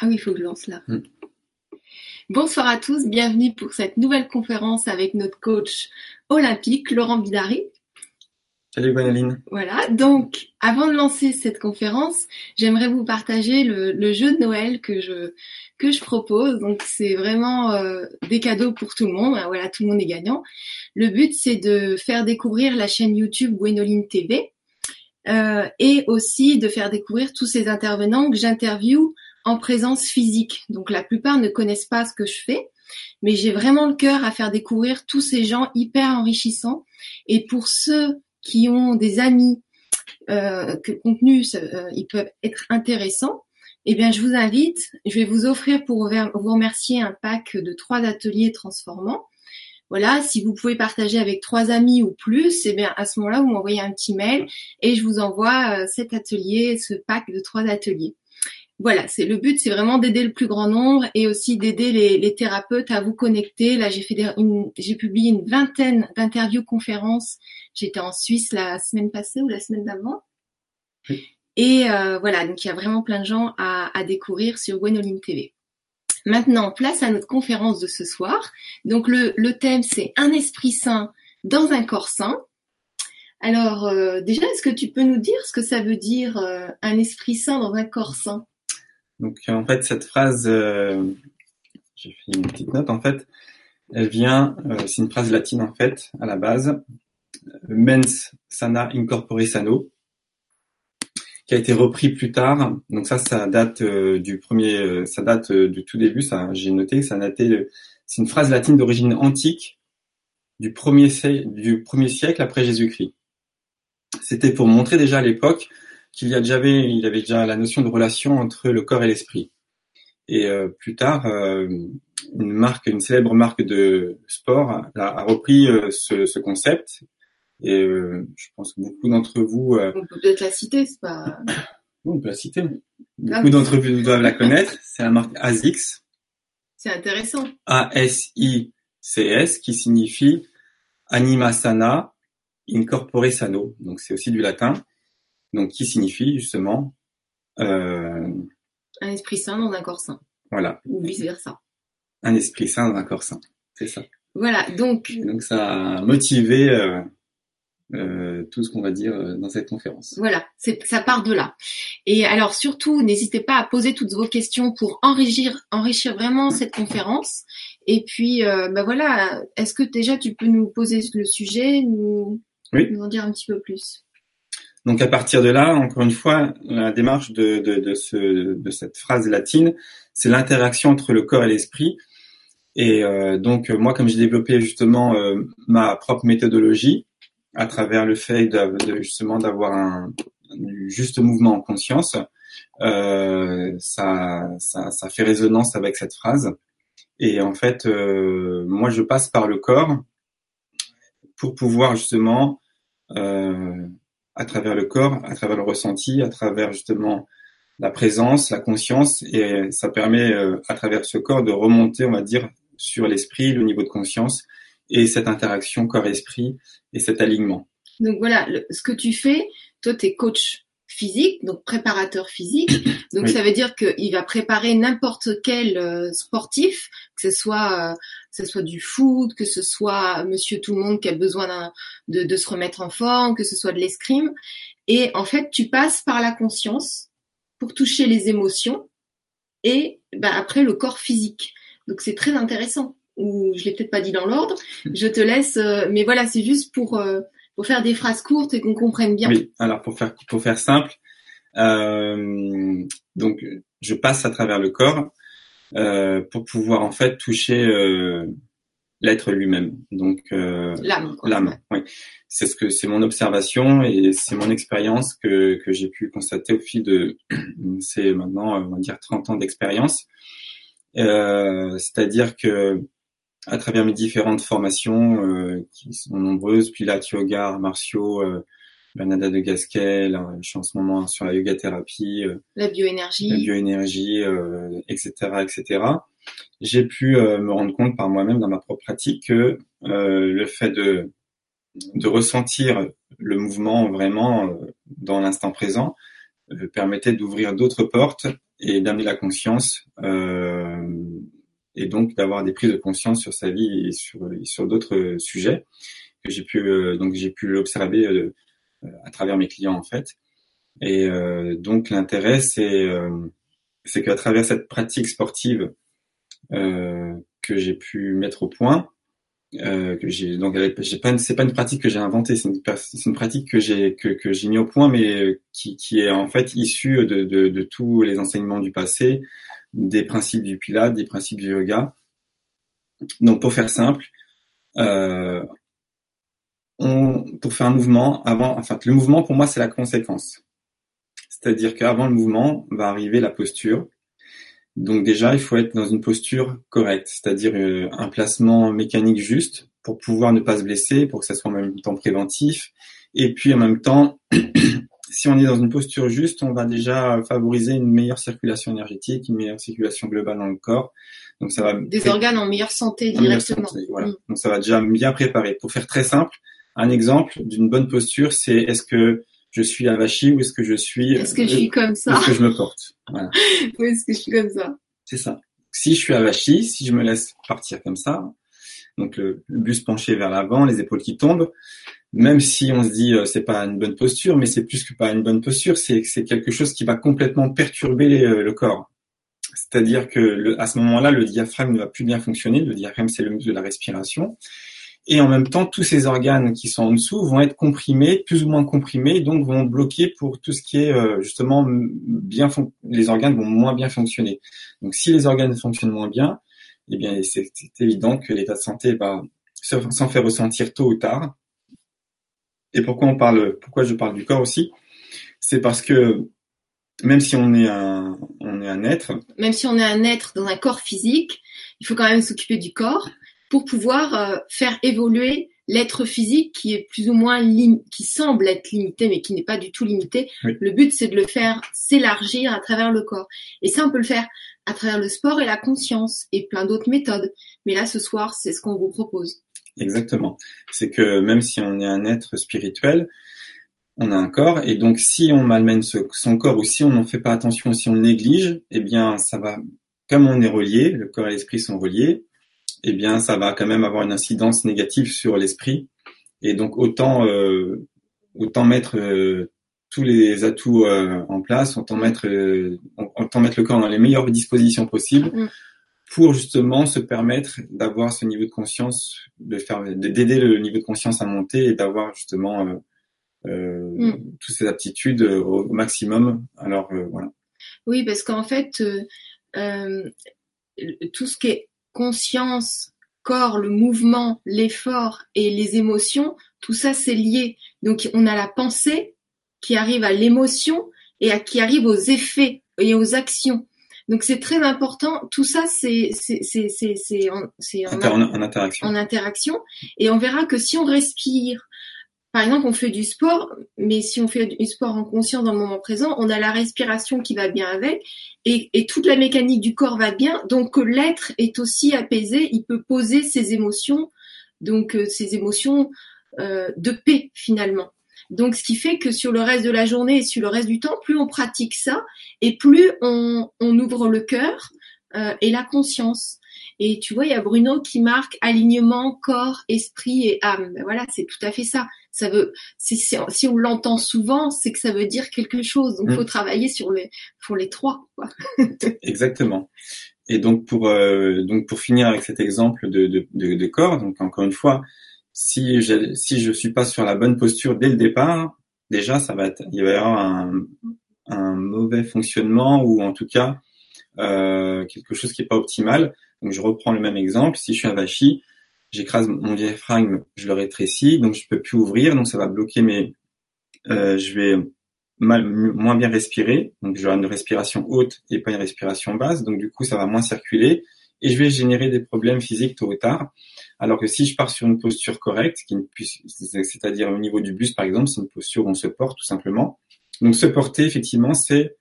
Ah oui, il faut que je lance là. Mm. Bonsoir à tous, bienvenue pour cette nouvelle conférence avec notre coach olympique, Laurent Bidari. Salut Gwénoline. Voilà, donc avant de lancer cette conférence, j'aimerais vous partager le, jeu de Noël que je que je propose. Donc c'est vraiment euh, des cadeaux pour tout le monde. Voilà, tout le monde est gagnant. Le but c'est de faire découvrir la chaîne YouTube Gwénoline TV euh, et aussi de faire découvrir tous ces intervenants que j'interviewe en présence physique. Donc la plupart ne connaissent pas ce que je fais, mais j'ai vraiment le cœur à faire découvrir tous ces gens hyper enrichissants. Et pour ceux qui ont des amis euh, que le contenu euh, ils peuvent être intéressants, eh bien je vous invite, je vais vous offrir pour vous remercier un pack de trois ateliers transformants. Voilà, si vous pouvez partager avec trois amis ou plus, eh bien à ce moment-là, vous m'envoyez un petit mail et je vous envoie euh, cet atelier, ce pack de trois ateliers voilà, c'est le but, c'est vraiment d'aider le plus grand nombre et aussi d'aider les, thérapeutes à vous connecter. Là, j'ai fait j'ai publié une vingtaine d'interviews conférences. J'étais en Suisse la semaine passée ou la semaine d'avant. Et euh, voilà, donc il y a vraiment plein de gens à, découvrir sur Gwenoline TV. Maintenant, place à notre conférence de ce soir. Donc le, thème, c'est un esprit sain dans un corps sain. Alors euh, déjà, est-ce que tu peux nous dire ce que ça veut dire euh, un esprit sain dans un corps sain? Donc en fait cette phrase, euh, j'ai fait une petite note en fait, elle vient, euh, c'est une phrase latine en fait à la base, mens sana incorpore sano, qui a été repris plus tard. Donc ça, ça date euh, du premier, ça date du tout début. Ça, j'ai noté, ça daté, c'est une phrase latine d'origine antique du premier, du premier siècle après Jésus-Christ. C'était pour montrer déjà à l'époque qu'il y il avait déjà la notion de relation entre le corps et l'esprit. Et euh, plus tard, euh, une marque, une célèbre marque de sport a, repris euh, ce, concept. Et je pense que beaucoup d'entre vous. on peut peut-être la citer, c'est pas. on peut la citer. Beaucoup d'entre vous doivent la connaître. C'est la marque ASICS. C'est intéressant. A-S-I-C-S, qui signifie Anima Sana Incorpore Sano. Donc c'est aussi du latin donc qui signifie justement euh, un esprit sain dans un corps sain. Voilà. Ou vice versa. Un esprit sain dans un corps sain, c'est ça. Voilà, donc. donc ça a motivé euh, euh, tout ce qu'on va dire dans cette conférence. Voilà, ça part de là. Et alors surtout, n'hésitez pas à poser toutes vos questions pour enrichir, enrichir vraiment cette conférence. Et puis, bah voilà, est-ce que déjà tu peux nous poser le sujet, nous, oui. nous en dire un petit peu plus? Donc à partir de là, encore une fois, la démarche de, de, ce, de cette phrase latine, c'est l'interaction entre le corps et l'esprit. Et euh, donc moi, comme j'ai développé justement euh, ma propre méthodologie à travers le fait de, justement d'avoir un, juste mouvement en conscience, euh, ça, ça, ça, fait résonance avec cette phrase. Et en fait, moi, je passe par le corps pour pouvoir justement à travers le corps, à travers le ressenti, à travers justement la présence, la conscience, et ça permet euh, à travers ce corps de remonter, on va dire, sur l'esprit, le niveau de conscience et cette interaction corps-esprit et cet alignement. Donc voilà, ce que tu fais, toi tu es coach physique, donc préparateur physique. Donc ça veut dire qu'il va préparer n'importe quel euh, sportif, que ce soit euh, ce soit du foot, que ce soit Monsieur tout le monde qui a besoin de, de se remettre en forme, que ce soit de l'escrime. Et en fait, tu passes par la conscience pour toucher les émotions et bah, après le corps physique. Donc c'est très intéressant. Ou je l'ai peut-être pas dit dans l'ordre. Je te laisse, euh, mais voilà, c'est juste pour pour faire des phrases courtes et qu'on comprenne bien. Oui, alors pour faire pour faire simple, euh, donc je passe à travers le corps euh, pour pouvoir en fait toucher euh, l'être lui-même. Donc euh, l'âme. L'âme. Oui. C'est ce que c'est mon observation et c'est mon expérience que que j'ai pu constater au fil de c'est maintenant on va dire 30 ans d'expérience. Euh, c'est-à-dire que à travers mes différentes formations euh, qui sont nombreuses, pilates, yoga, martiaux, euh, Bernada de Gasquet, je suis en ce moment sur la yoga thérapie, euh, la bioénergie, la bioénergie, etc., etc. J'ai pu me rendre compte par moi-même dans ma propre pratique que le fait de de ressentir le mouvement vraiment dans l'instant présent permettait d'ouvrir d'autres portes et d'amener la conscience euh, et donc d'avoir des prises de conscience sur sa vie et sur, sur d'autres sujets que j'ai pu euh, donc j'ai pu l'observer euh, à travers mes clients en fait. Et donc l'intérêt c'est c'est qu'à travers cette pratique sportive que j'ai pu mettre au point, euh, que j'ai donc j'ai pas c'est pas une pratique que j'ai inventée c'est une, une, pratique que j'ai que, que j'ai mis au point mais qui, qui est en fait issue de, de, de, tous les enseignements du passé des principes du Pilates des principes du yoga donc pour faire simple euh, on, pour faire un mouvement avant enfin le mouvement pour moi c'est la conséquence c'est-à-dire qu'avant le mouvement va arriver la posture donc déjà, il faut être dans une posture correcte, c'est-à-dire euh, un placement mécanique juste pour pouvoir ne pas se blesser, pour que ça soit en même temps préventif. Et puis en même temps, si on est dans une posture juste, on va déjà favoriser une meilleure circulation énergétique, une meilleure circulation globale dans le corps. Donc ça va des organes en meilleure santé directement. voilà. Mm. Donc ça va déjà bien préparer. Pour faire très simple, un exemple d'une bonne posture, c'est est-ce que je suis avachi ou est-ce que je suis Est-ce que je suis comme ça? Est-ce que je me porte? Voilà. Ou est-ce que je suis comme ça? C'est ça. Si je suis avachi, si je me laisse partir comme ça, donc le, buste penché vers l'avant, les épaules qui tombent, même si on se dit euh, c'est pas une bonne posture, mais c'est plus que pas une bonne posture, c'est c'est quelque chose qui va complètement perturber euh, le corps. C'est-à-dire que le, à ce moment-là, le diaphragme ne va plus bien fonctionner. Le diaphragme, c'est le muscle de la respiration et en même temps tous ces organes qui sont en dessous vont être comprimés, plus ou moins comprimés, donc vont bloquer pour tout ce qui est euh, justement bien les organes vont moins bien fonctionner. Donc si les organes fonctionnent moins bien, eh bien c'est évident que l'état de santé va s'en faire ressentir tôt ou tard. Et pourquoi on parle, pourquoi je parle du corps aussi, c'est parce que même si on est un, on est un être, même si on est un être dans un corps physique, il faut quand même s'occuper du corps pour pouvoir euh, faire évoluer l'être physique qui est plus ou moins qui semble être limité mais qui n'est pas du tout limité. Le but c'est de le faire s'élargir à travers le corps. Et ça on peut le faire à travers le sport et la conscience et plein d'autres méthodes. Mais là ce soir c'est ce qu'on vous propose. Exactement. C'est que même si on est un être spirituel, on a un corps et donc si on malmène son corps ou si on n'en fait pas attention, si on le néglige, eh bien ça va comme on est relié, le corps et l'esprit sont reliés, eh bien, ça va quand même avoir une incidence négative sur l'esprit. Et donc, autant, euh, autant mettre euh, tous les atouts euh, en place, autant mettre, autant mettre le corps dans les meilleures dispositions possibles mm. pour justement se permettre d'avoir ce niveau de conscience, de faire, d'aider le niveau de conscience à monter et d'avoir justement mm. toutes ces aptitudes au, maximum. Alors voilà. Oui, parce qu'en fait, tout ce qui est conscience, corps, le mouvement, l'effort et les émotions, tout ça c'est lié. Donc on a la pensée qui arrive à l'émotion et à, qui arrive aux effets et aux actions. Donc c'est très important. Tout ça c'est en, en, interaction. En interaction. Et on verra que si on respire, par exemple, on fait du sport, mais si on fait du sport en conscience dans le moment présent, on a la respiration qui va bien avec, et, toute la mécanique du corps va bien. Donc l'être est aussi apaisé, il peut poser ses émotions, donc euh, ses émotions euh, de paix finalement. Donc ce qui fait que sur le reste de la journée et sur le reste du temps, plus on pratique ça, et plus on, ouvre le cœur euh, et la conscience. Et tu vois, il y a Bruno qui marque alignement corps, esprit et âme. Ben voilà, c'est tout à fait ça. Ça veut, si, si on l'entend souvent, c'est que ça veut dire quelque chose. Donc, il faut mm. travailler sur les, pour les trois. Quoi. Exactement. Et donc pour euh, donc pour finir avec cet exemple de, de, de, de corps, donc encore une fois, si je si je suis pas sur la bonne posture dès le départ, déjà ça va être, il va y avoir un, un mauvais fonctionnement ou en tout cas euh, quelque chose qui est pas optimal. Donc je reprends le même exemple. Si je suis un vachi, j'écrase mon diaphragme, je le rétrécis, donc je peux plus ouvrir, donc ça va bloquer mes, euh, je vais mal, moins bien respirer, donc j'aurai une respiration haute et pas une respiration basse, donc du coup ça va moins circuler et je vais générer des problèmes physiques tôt ou tard. Alors que si je pars sur une posture correcte, c'est-à-dire au niveau du buste par exemple, c'est une posture où on se porte tout simplement. Donc se porter effectivement c'est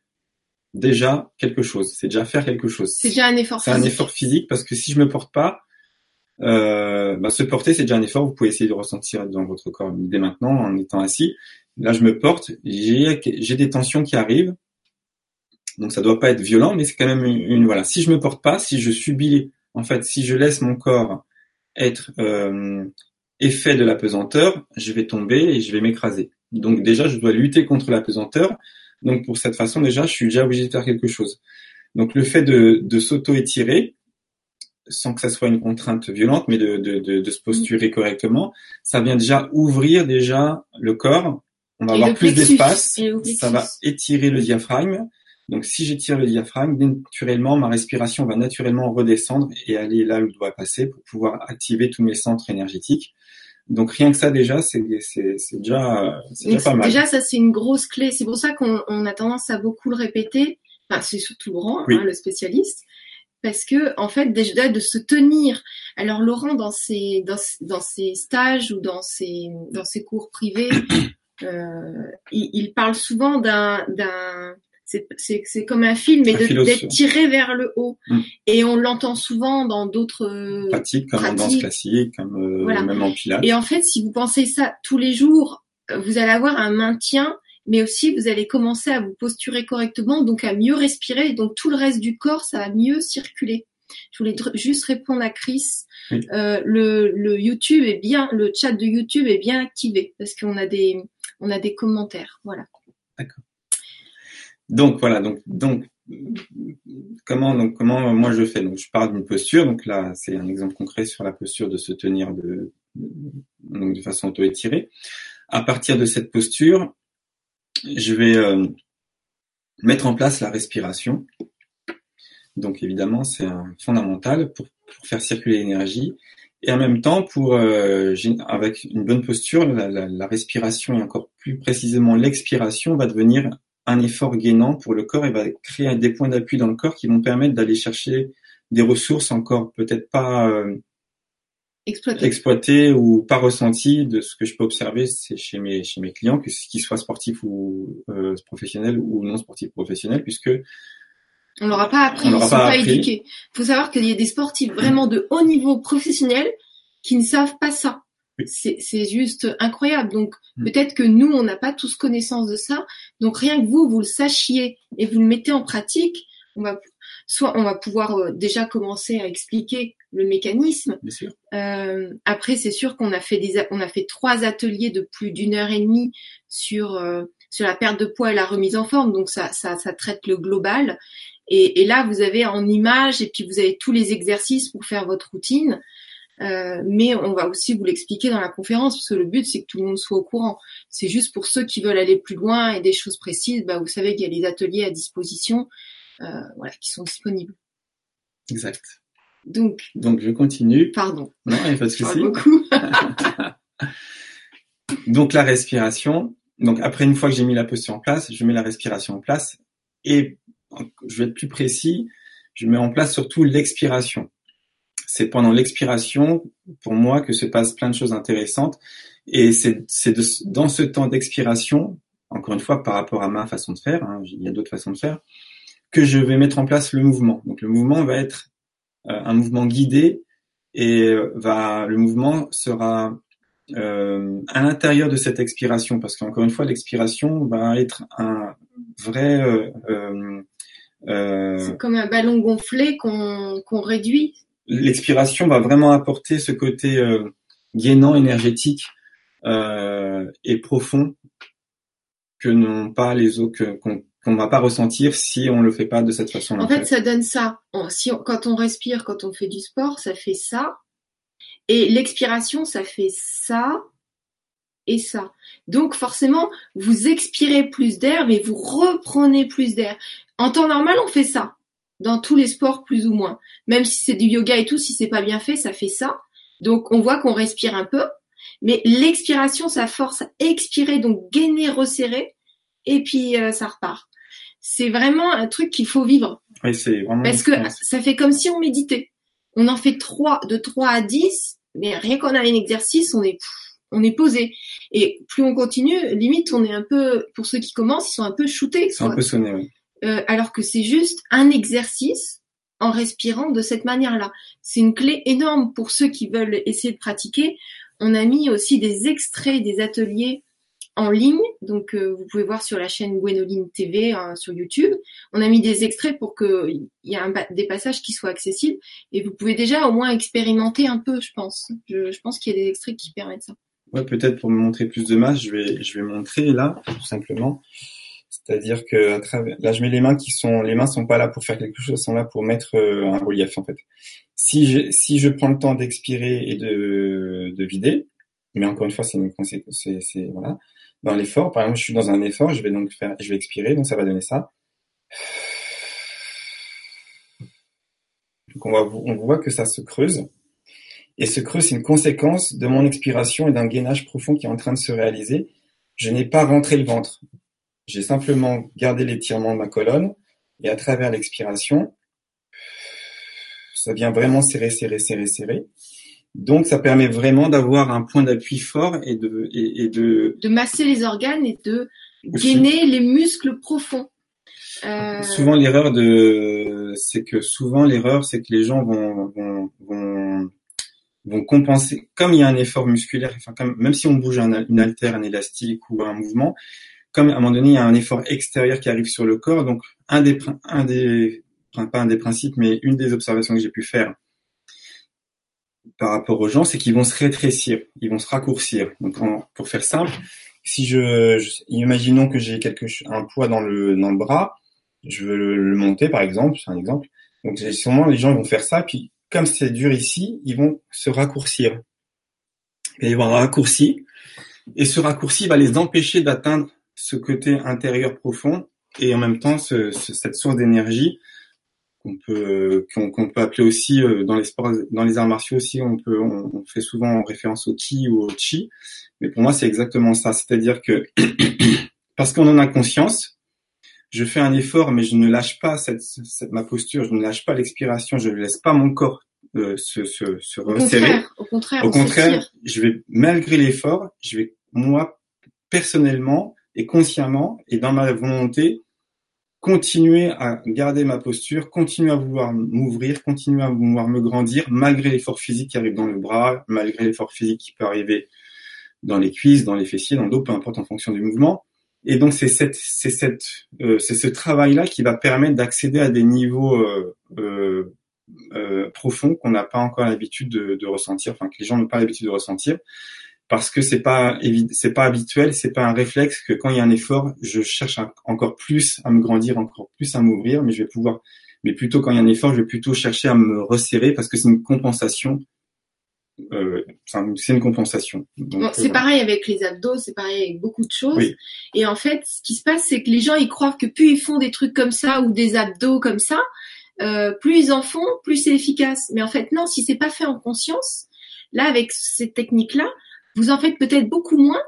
déjà quelque chose, c'est déjà faire quelque chose. C'est déjà un effort physique. C'est un effort physique parce que si je me porte pas, euh, bah, se porter c'est déjà un effort. Vous pouvez essayer de ressentir dans votre corps dès maintenant en étant assis. Là, je me porte, j'ai des tensions qui arrivent Donc ça doit pas être violent, mais c'est quand même une, voilà. Si je me porte pas, si je subis, en fait, si je laisse mon corps être euh, effet de la pesanteur, je vais tomber et je vais m'écraser. Donc déjà, je dois lutter contre la pesanteur. Donc pour cette façon, déjà, je suis déjà obligé de faire quelque chose. Donc le fait de, de s'auto-étirer, sans que ça soit une contrainte violente, mais de, de, de, se posturer correctement, ça vient déjà ouvrir déjà le corps. On va avoir plus d'espace. Ça va étirer le diaphragme. Donc si j'étire le diaphragme, naturellement, ma respiration va naturellement redescendre et aller là où elle doit passer pour pouvoir activer tous mes centres énergétiques. Donc rien que ça déjà, c'est déjà, déjà pas mal. Déjà ça c'est une grosse clé. C'est pour ça qu'on a tendance à beaucoup le répéter. Enfin c'est surtout Laurent, hein, le spécialiste, parce que en fait déjà de se tenir. Alors Laurent dans ses dans, dans ses stages ou dans ses dans ses cours privés, euh, il, il, parle souvent d'un d'un c'est comme un film, mais d'être tiré vers le haut. Mm. Et on l'entend souvent dans d'autres pratiques, comme en danse classique, comme euh, même en pilates. Et en fait, si vous pensez ça tous les jours, vous allez avoir un maintien, mais aussi vous allez commencer à vous posturer correctement, donc à mieux respirer, donc tout le reste du corps, ça va mieux circuler. Je voulais juste répondre à Chris. Euh, le, le YouTube est bien, le chat de YouTube est bien activé parce qu'on a des, on a des commentaires. Voilà. D'accord. Donc voilà, donc donc comment donc comment moi je fais? Donc je parle d'une posture donc là c'est un exemple concret sur la posture de se tenir de donc de façon auto-étirée. À partir de cette posture, je vais euh, mettre en place la respiration. Donc évidemment c'est fondamental pour, faire circuler l'énergie et en même temps pour euh, avec une bonne posture la respiration et encore plus précisément l'expiration va devenir un effort gainant pour le corps et va créer des points d'appui dans le corps qui vont permettre d'aller chercher des ressources encore peut-être pas euh, exploitées. ou pas ressenties de ce que je peux observer c'est chez mes chez mes clients que qu'ils soient sportifs ou euh, professionnels ou non sportifs professionnels puisque on leur a pas appris, ils sont pas, pas éduqués. Il faut savoir qu'il y a des sportifs vraiment de haut niveau professionnel qui ne savent pas ça c'est juste incroyable. Donc mm. peut-être que nous, on n'a pas tous connaissance de ça. Donc rien que vous, vous le sachiez et vous le mettez en pratique, on va soit on va pouvoir euh, déjà commencer à expliquer le mécanisme. Euh, après, c'est sûr qu'on a fait des, on a fait trois ateliers de plus d'une heure et demie sur euh, sur la perte de poids et la remise en forme. Donc ça, ça, ça traite le global. Et, et là, vous avez en image et puis vous avez tous les exercices pour faire votre routine. Euh, mais on va aussi vous l'expliquer dans la conférence parce que le but c'est que tout le monde soit au courant. C'est juste pour ceux qui veulent aller plus loin et des choses précises, bah, vous savez qu'il y a les ateliers à disposition, euh, voilà, qui sont disponibles. Exact. Donc. Donc je continue. Pardon. Non, il n'y a pas de souci. beaucoup. Donc la respiration. Donc après une fois que j'ai mis la posture en place, je mets la respiration en place et je vais être plus précis. Je mets en place surtout l'expiration c'est pendant l'expiration, pour moi, que se passent plein de choses intéressantes. Et c'est dans ce temps d'expiration, encore une fois, par rapport à ma façon de faire, hein, il y a d'autres façons de faire, que je vais mettre en place le mouvement. Donc le mouvement va être un mouvement guidé et va le mouvement sera euh, à l'intérieur de cette expiration parce qu'encore une fois l'expiration va être un vrai euh, euh, c'est comme un ballon gonflé qu'on qu'on réduit. l'expiration va vraiment apporter ce côté euh, gainant, énergétique euh, et profond que n'ont pas les autres, qu'on qu'on va pas ressentir si on le fait pas de cette façon-là. En fait, ça donne ça. si quand on respire, quand on fait du sport, ça fait ça. Et l'expiration, ça fait ça et ça. Donc forcément, vous expirez plus d'air, mais vous reprenez plus d'air. En temps normal, on fait ça dans tous les sports plus ou moins. Même si c'est du yoga et tout, si c'est pas bien fait, ça fait ça. Donc on voit qu'on respire un peu, mais l'expiration, ça force à expirer, donc gainer, resserrer, et puis euh, ça repart. C'est vraiment un truc qu'il faut vivre. Oui, c'est vraiment. Parce que ça fait comme si on méditait. On en fait trois, de 3 à 10, mais rien qu'on a un exercice, on est, on est posé. Et plus on continue, limite, on est un peu, pour ceux qui commencent, ils sont un peu shootés. Ils sont un peu sonnés, oui. Euh, alors que c'est juste un exercice en respirant de cette manière-là. C'est une clé énorme pour ceux qui veulent essayer de pratiquer. On a mis aussi des extraits des ateliers en ligne. Donc, euh, vous pouvez voir sur la chaîne Gwenoline TV hein, sur YouTube. On a mis des extraits pour qu'il y ait des passages qui soient accessibles. Et vous pouvez déjà au moins expérimenter un peu, je pense. Je, pense qu'il y a des extraits qui permettent ça. Ouais, peut-être pour me montrer plus de masse, je vais, je vais montrer là, tout simplement. C'est-à-dire que à travers, là, je mets les mains qui sont, les mains sont pas là pour faire quelque chose, elles sont là pour mettre euh, un relief en fait. Si je, si je prends le temps d'expirer et de, de vider, mais encore une fois, c'est une c'est, voilà. Dans l'effort, par exemple, je suis dans un effort, je vais donc faire, je vais expirer, donc ça va donner ça. Donc on, va, on voit que ça se creuse. Et ce creux, c'est une conséquence de mon expiration et d'un gainage profond qui est en train de se réaliser. Je n'ai pas rentré le ventre. J'ai simplement gardé l'étirement de ma colonne et à travers l'expiration, ça vient vraiment serrer, serrer, serrer, serrer. Donc, ça permet vraiment d'avoir un point d'appui fort et de, et, de... De masser les organes et de gainer les muscles profonds. Euh... Souvent, l'erreur de, c'est que souvent, l'erreur, c'est que les gens vont, vont, vont, vont compenser, comme il y a un effort musculaire, enfin, comme, même si on bouge un, une haltère, un élastique ou un mouvement, comme à un moment donné, il y a un effort extérieur qui arrive sur le corps, donc un des, un des, pas un des principes, mais une des observations que j'ai pu faire, par rapport aux gens, c'est qu'ils vont se rétrécir, ils vont se raccourcir. Donc, pour faire simple, si je, imaginons que j'ai quelque un poids dans le dans le bras, je veux le, monter par exemple, c'est un exemple. Donc sûrement les gens vont faire ça, puis comme c'est dur ici, ils vont se raccourcir. Et ils vont raccourcir, et ce raccourci va les empêcher d'atteindre ce côté intérieur profond et en même temps ce, cette source d'énergie qu'on peut qu'on peut appeler aussi euh, dans les sports dans les arts martiaux aussi on peut on, fait souvent référence au ki ou au chi mais pour moi c'est exactement ça. C'est-à-dire que parce qu'on en a conscience je fais un effort mais je ne lâche pas cette, cette ma posture je ne lâche pas l'expiration je ne laisse pas mon corps euh, se, se, se resserrer. au contraire au contraire je vais malgré l'effort je vais moi personnellement et consciemment et dans ma volonté continuer à garder ma posture, continuer à vouloir m'ouvrir, continuer à vouloir me grandir, malgré l'effort physique qui arrive dans le bras, malgré l'effort physique qui peut arriver dans les cuisses, dans les fessiers, dans le dos, peu importe en fonction du mouvement. Et donc c'est cette, c'est cette, euh, c'est ce travail-là qui va permettre d'accéder à des niveaux euh, euh, euh profonds qu'on n'a pas encore l'habitude de, de, ressentir, enfin que les gens n'ont pas l'habitude de ressentir, parce que c'est pas c'est pas habituel, c'est pas un réflexe que quand il y a un effort, je cherche encore plus à me grandir, encore plus à m'ouvrir, mais je vais pouvoir, mais plutôt quand il y a un effort, je vais plutôt chercher à me resserrer parce que c'est une compensation. Euh, c'est une compensation. c'est euh, pareil avec les abdos, c'est pareil avec beaucoup de choses. Et en fait, ce qui se passe, c'est que les gens ils croient que plus ils font des trucs comme ça ou des abdos comme ça, euh, plus ils en font, plus c'est efficace. Mais en fait, non, si c'est pas fait en conscience, là avec cette technique-là, vous en faites peut-être beaucoup moins,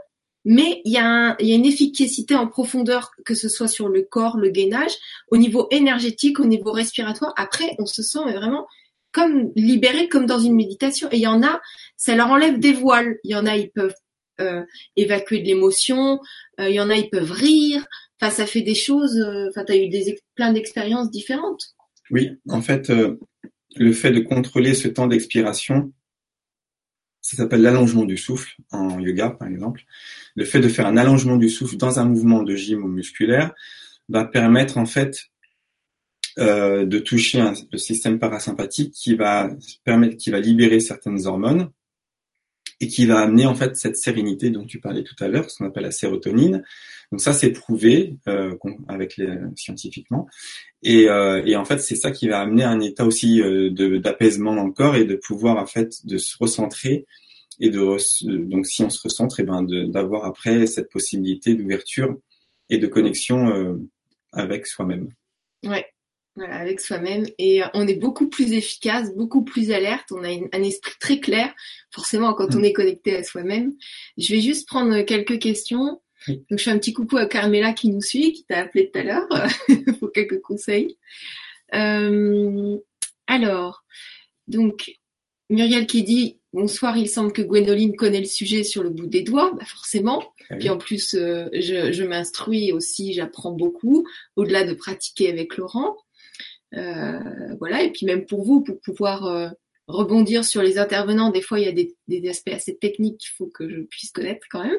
mais il y, a une efficacité en profondeur, que ce soit sur le corps, le gainage, au niveau énergétique, au niveau respiratoire. Après, on se sent vraiment comme libéré, comme dans une méditation. Et il y en a, ça leur enlève des voiles. Il y en a, ils peuvent euh, évacuer de l'émotion. Euh, il y en a, ils peuvent rire. Enfin, ça fait des choses. Euh, enfin, tu as eu des, plein d'expériences différentes. Oui, en fait, le fait de contrôler ce temps d'expiration, ça s'appelle l'allongement du souffle en yoga, par exemple. Le fait de faire un allongement du souffle dans un mouvement de gym musculaire va permettre en fait euh, de toucher le système parasympathique qui va permettre, qui va libérer certaines hormones et qui va amener en fait cette sérénité dont tu parlais tout à l'heure, ce qu'on appelle la sérotonine. Donc ça c'est prouvé euh, avec les, scientifiquement et, euh, et, en fait c'est ça qui va amener un état aussi euh, d'apaisement dans le corps et de pouvoir en fait de se recentrer et de donc si on se recentre et ben d'avoir après cette possibilité d'ouverture et de connexion euh, avec soi-même. Ouais. Voilà, avec soi-même. Et euh, on est beaucoup plus efficace, beaucoup plus alerte. On a un esprit très clair, forcément, quand on mm. est connecté à soi-même. Je vais juste prendre quelques questions. Donc, je fais un petit coucou à Carmela qui nous suit, qui t'a appelé tout à l'heure pour quelques conseils. Euh, alors, donc, Muriel qui dit Bonsoir, il semble que Gwendoline connaît le sujet sur le bout des doigts, bah forcément. Puis en plus, euh, je, je m'instruis aussi, j'apprends beaucoup, au-delà de pratiquer avec Laurent. Euh, voilà, et puis même pour vous, pour pouvoir euh, rebondir sur les intervenants. Des fois, il y a des, des aspects assez techniques qu'il faut que je puisse connaître quand même.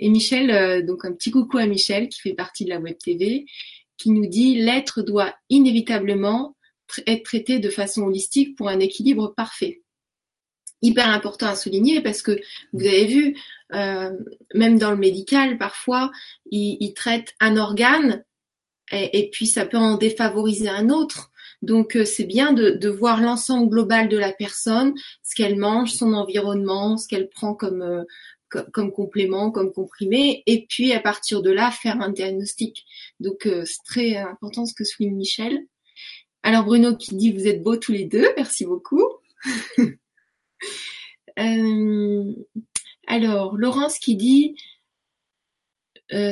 Et Michel, euh, donc un petit coucou à Michel qui fait partie de la Web TV, qui nous dit l'être doit inévitablement être traité de façon holistique pour un équilibre parfait. Hyper important à souligner parce que vous avez vu, euh, même dans le médical, parfois, ils, ils traitent un organe et, puis ça peut en défavoriser un autre. Donc euh, c'est bien de, de voir l'ensemble global de la personne, ce qu'elle mange, son environnement, ce qu'elle prend comme, euh, comme, complément, comme comprimé, et puis à partir de là faire un diagnostic. Donc euh, c'est très important ce que souligne Michel. Alors Bruno qui dit vous êtes beaux tous les deux, merci beaucoup. euh, alors Laurence qui dit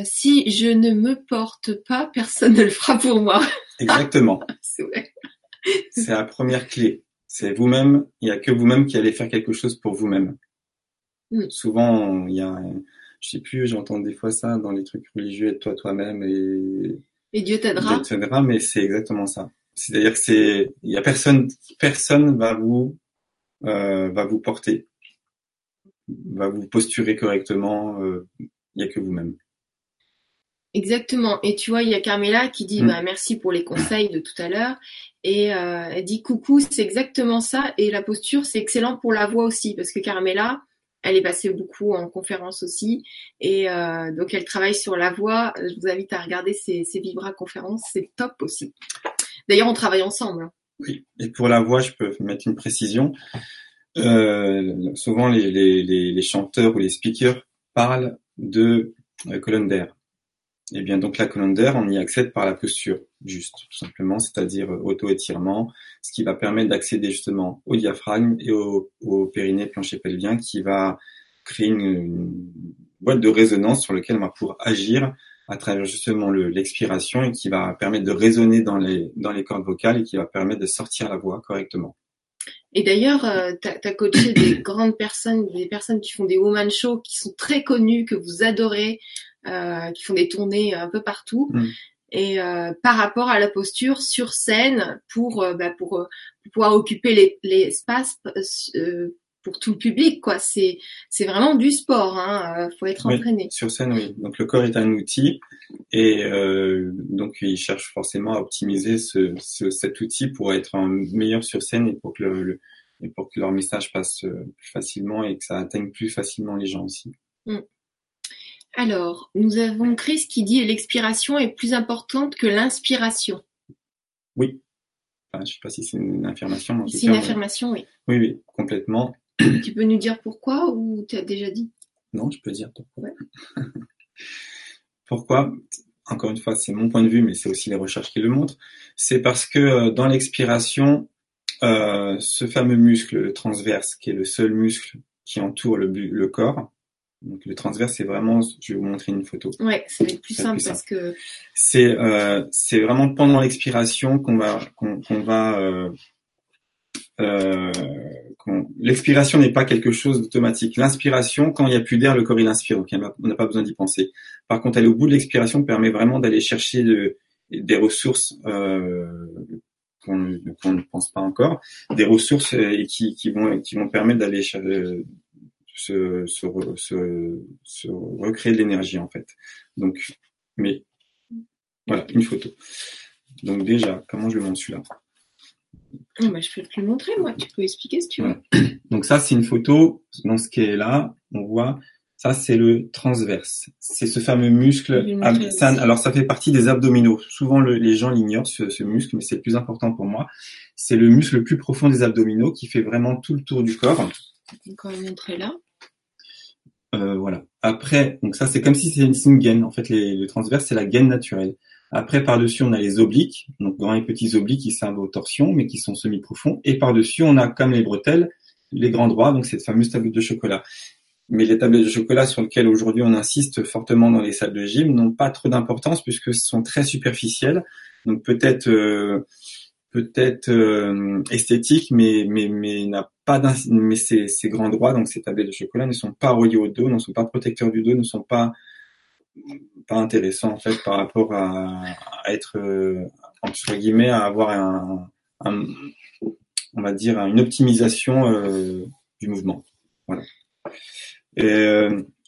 si je ne me porte pas, personne ne le fera pour moi. Exactement. c'est la première clé. C'est vous-même. Il n'y a que vous-même qui allez faire quelque chose pour vous-même. Mm. Souvent, il y a, je sais plus, j'entends des fois ça dans les trucs religieux, aide-toi toi-même et. Et Dieu t'aidera. Dieu t'aidera, mais c'est exactement ça. C'est-à-dire que c'est, il y a personne, personne va vous, euh, va vous porter, va vous posturer correctement. Euh, il n'y a que vous-même. Exactement. Et tu vois, il y a Carmela qui dit mm. bah, merci pour les conseils de tout à l'heure. Et euh, elle dit coucou, c'est exactement ça. Et la posture, c'est excellent pour la voix aussi, parce que Carmela, elle est passée beaucoup en conférence aussi. Et euh, donc, elle travaille sur la voix. Je vous invite à regarder ses, ses Vibra conférences. C'est top aussi. D'ailleurs, on travaille ensemble. Hein. Oui. Et pour la voix, je peux mettre une précision. Euh, souvent, les, les, les, chanteurs ou les speakers parlent de colonne d'air. Et eh bien donc la colonne d'air, on y accède par la posture, juste, tout simplement, c'est-à-dire euh, auto-étirement, ce qui va permettre d'accéder justement au diaphragme et au, au périnée plancher pelvien, qui va créer une, boîte de résonance sur laquelle on va pouvoir agir à travers justement l'expiration et qui va permettre de résonner dans les, cordes vocales et qui va permettre de sortir la voix correctement. Et d'ailleurs, euh, tu as, coaché des grandes personnes, des personnes qui font des woman shows, qui sont très connues, que vous adorez, qui font des tournées un peu partout. Mm. Et euh, par rapport à la posture sur scène pour euh, bah, pour, pour, pouvoir occuper l'espace pour tout le public quoi c'est c'est vraiment du sport hein faut être entraîné sur scène oui donc le corps est un outil et euh, donc ils cherchent forcément à optimiser ce, ce, cet outil pour être meilleur sur scène et pour que le, et pour que leur message passe plus facilement et que ça atteigne plus facilement les gens aussi mm. Alors, nous avons Chris qui dit l'expiration est plus importante que l'inspiration. Oui. Je ne sais pas si c'est une affirmation. C'est une affirmation, oui. Oui, oui, complètement. Tu peux nous dire pourquoi ou tu as déjà dit? Non, je peux dire pourquoi. pourquoi? Encore une fois, c'est mon point de vue, mais c'est aussi les recherches qui le montrent. C'est parce que euh, dans l'expiration, euh, ce fameux muscle transverse, qui est le seul muscle qui entoure le corps, donc le transverse, c'est vraiment, je vais vous montrer une photo. Ouais, c'est plus simple parce que c'est euh, c'est vraiment pendant l'expiration qu'on va qu'on va euh, euh, l'expiration n'est pas quelque chose d'automatique. L'inspiration, quand il n'y a plus d'air, le corps il inspire, donc on n'a pas besoin d'y penser. Par contre, aller au bout de l'expiration permet vraiment d'aller chercher de, des ressources euh, qu'on ne pense pas encore, des ressources euh, et qui, qui vont qui vont permettre d'aller se, se, se, se recréer de l'énergie en fait. Donc, mais voilà, une photo. Donc déjà, comment je le montre celui-là? Oh bah, Je peux te le montrer, moi. Tu peux expliquer si tu veux. Donc ça, c'est une photo. Dans ce qui est là, on voit, ça c'est le transverse. C'est ce fameux muscle. alors ça fait partie des abdominaux. Souvent les gens l'ignorent, ce, ce muscle, mais c'est le plus important pour moi. C'est le muscle le plus profond des abdominaux qui fait vraiment tout le tour du corps. On va montrer là. Euh, voilà. Après, donc ça c'est comme si c'était une, gaine. En fait, les, le transverse c'est la gaine naturelle. Après, par-dessus, on a les obliques, donc grands et petits obliques qui servent aux torsions, mais qui sont semi-profonds. Et par-dessus, on a comme les bretelles, les grands droits, donc cette fameuse tablette de chocolat. Mais les tablettes de chocolat sur lesquelles aujourd'hui on insiste fortement dans les salles de gym n'ont pas trop d'importance puisque ce sont très superficielles. Donc peut-être euh, peut-être euh, esthétique, mais mais n'a pas mais ces, grands droits, donc ces tablettes de chocolat ne sont pas reliés au dos, ne sont pas protecteurs du dos, ne sont pas pas intéressants en fait par rapport à, être euh, entre guillemets à avoir on va dire, une optimisation du mouvement. Voilà.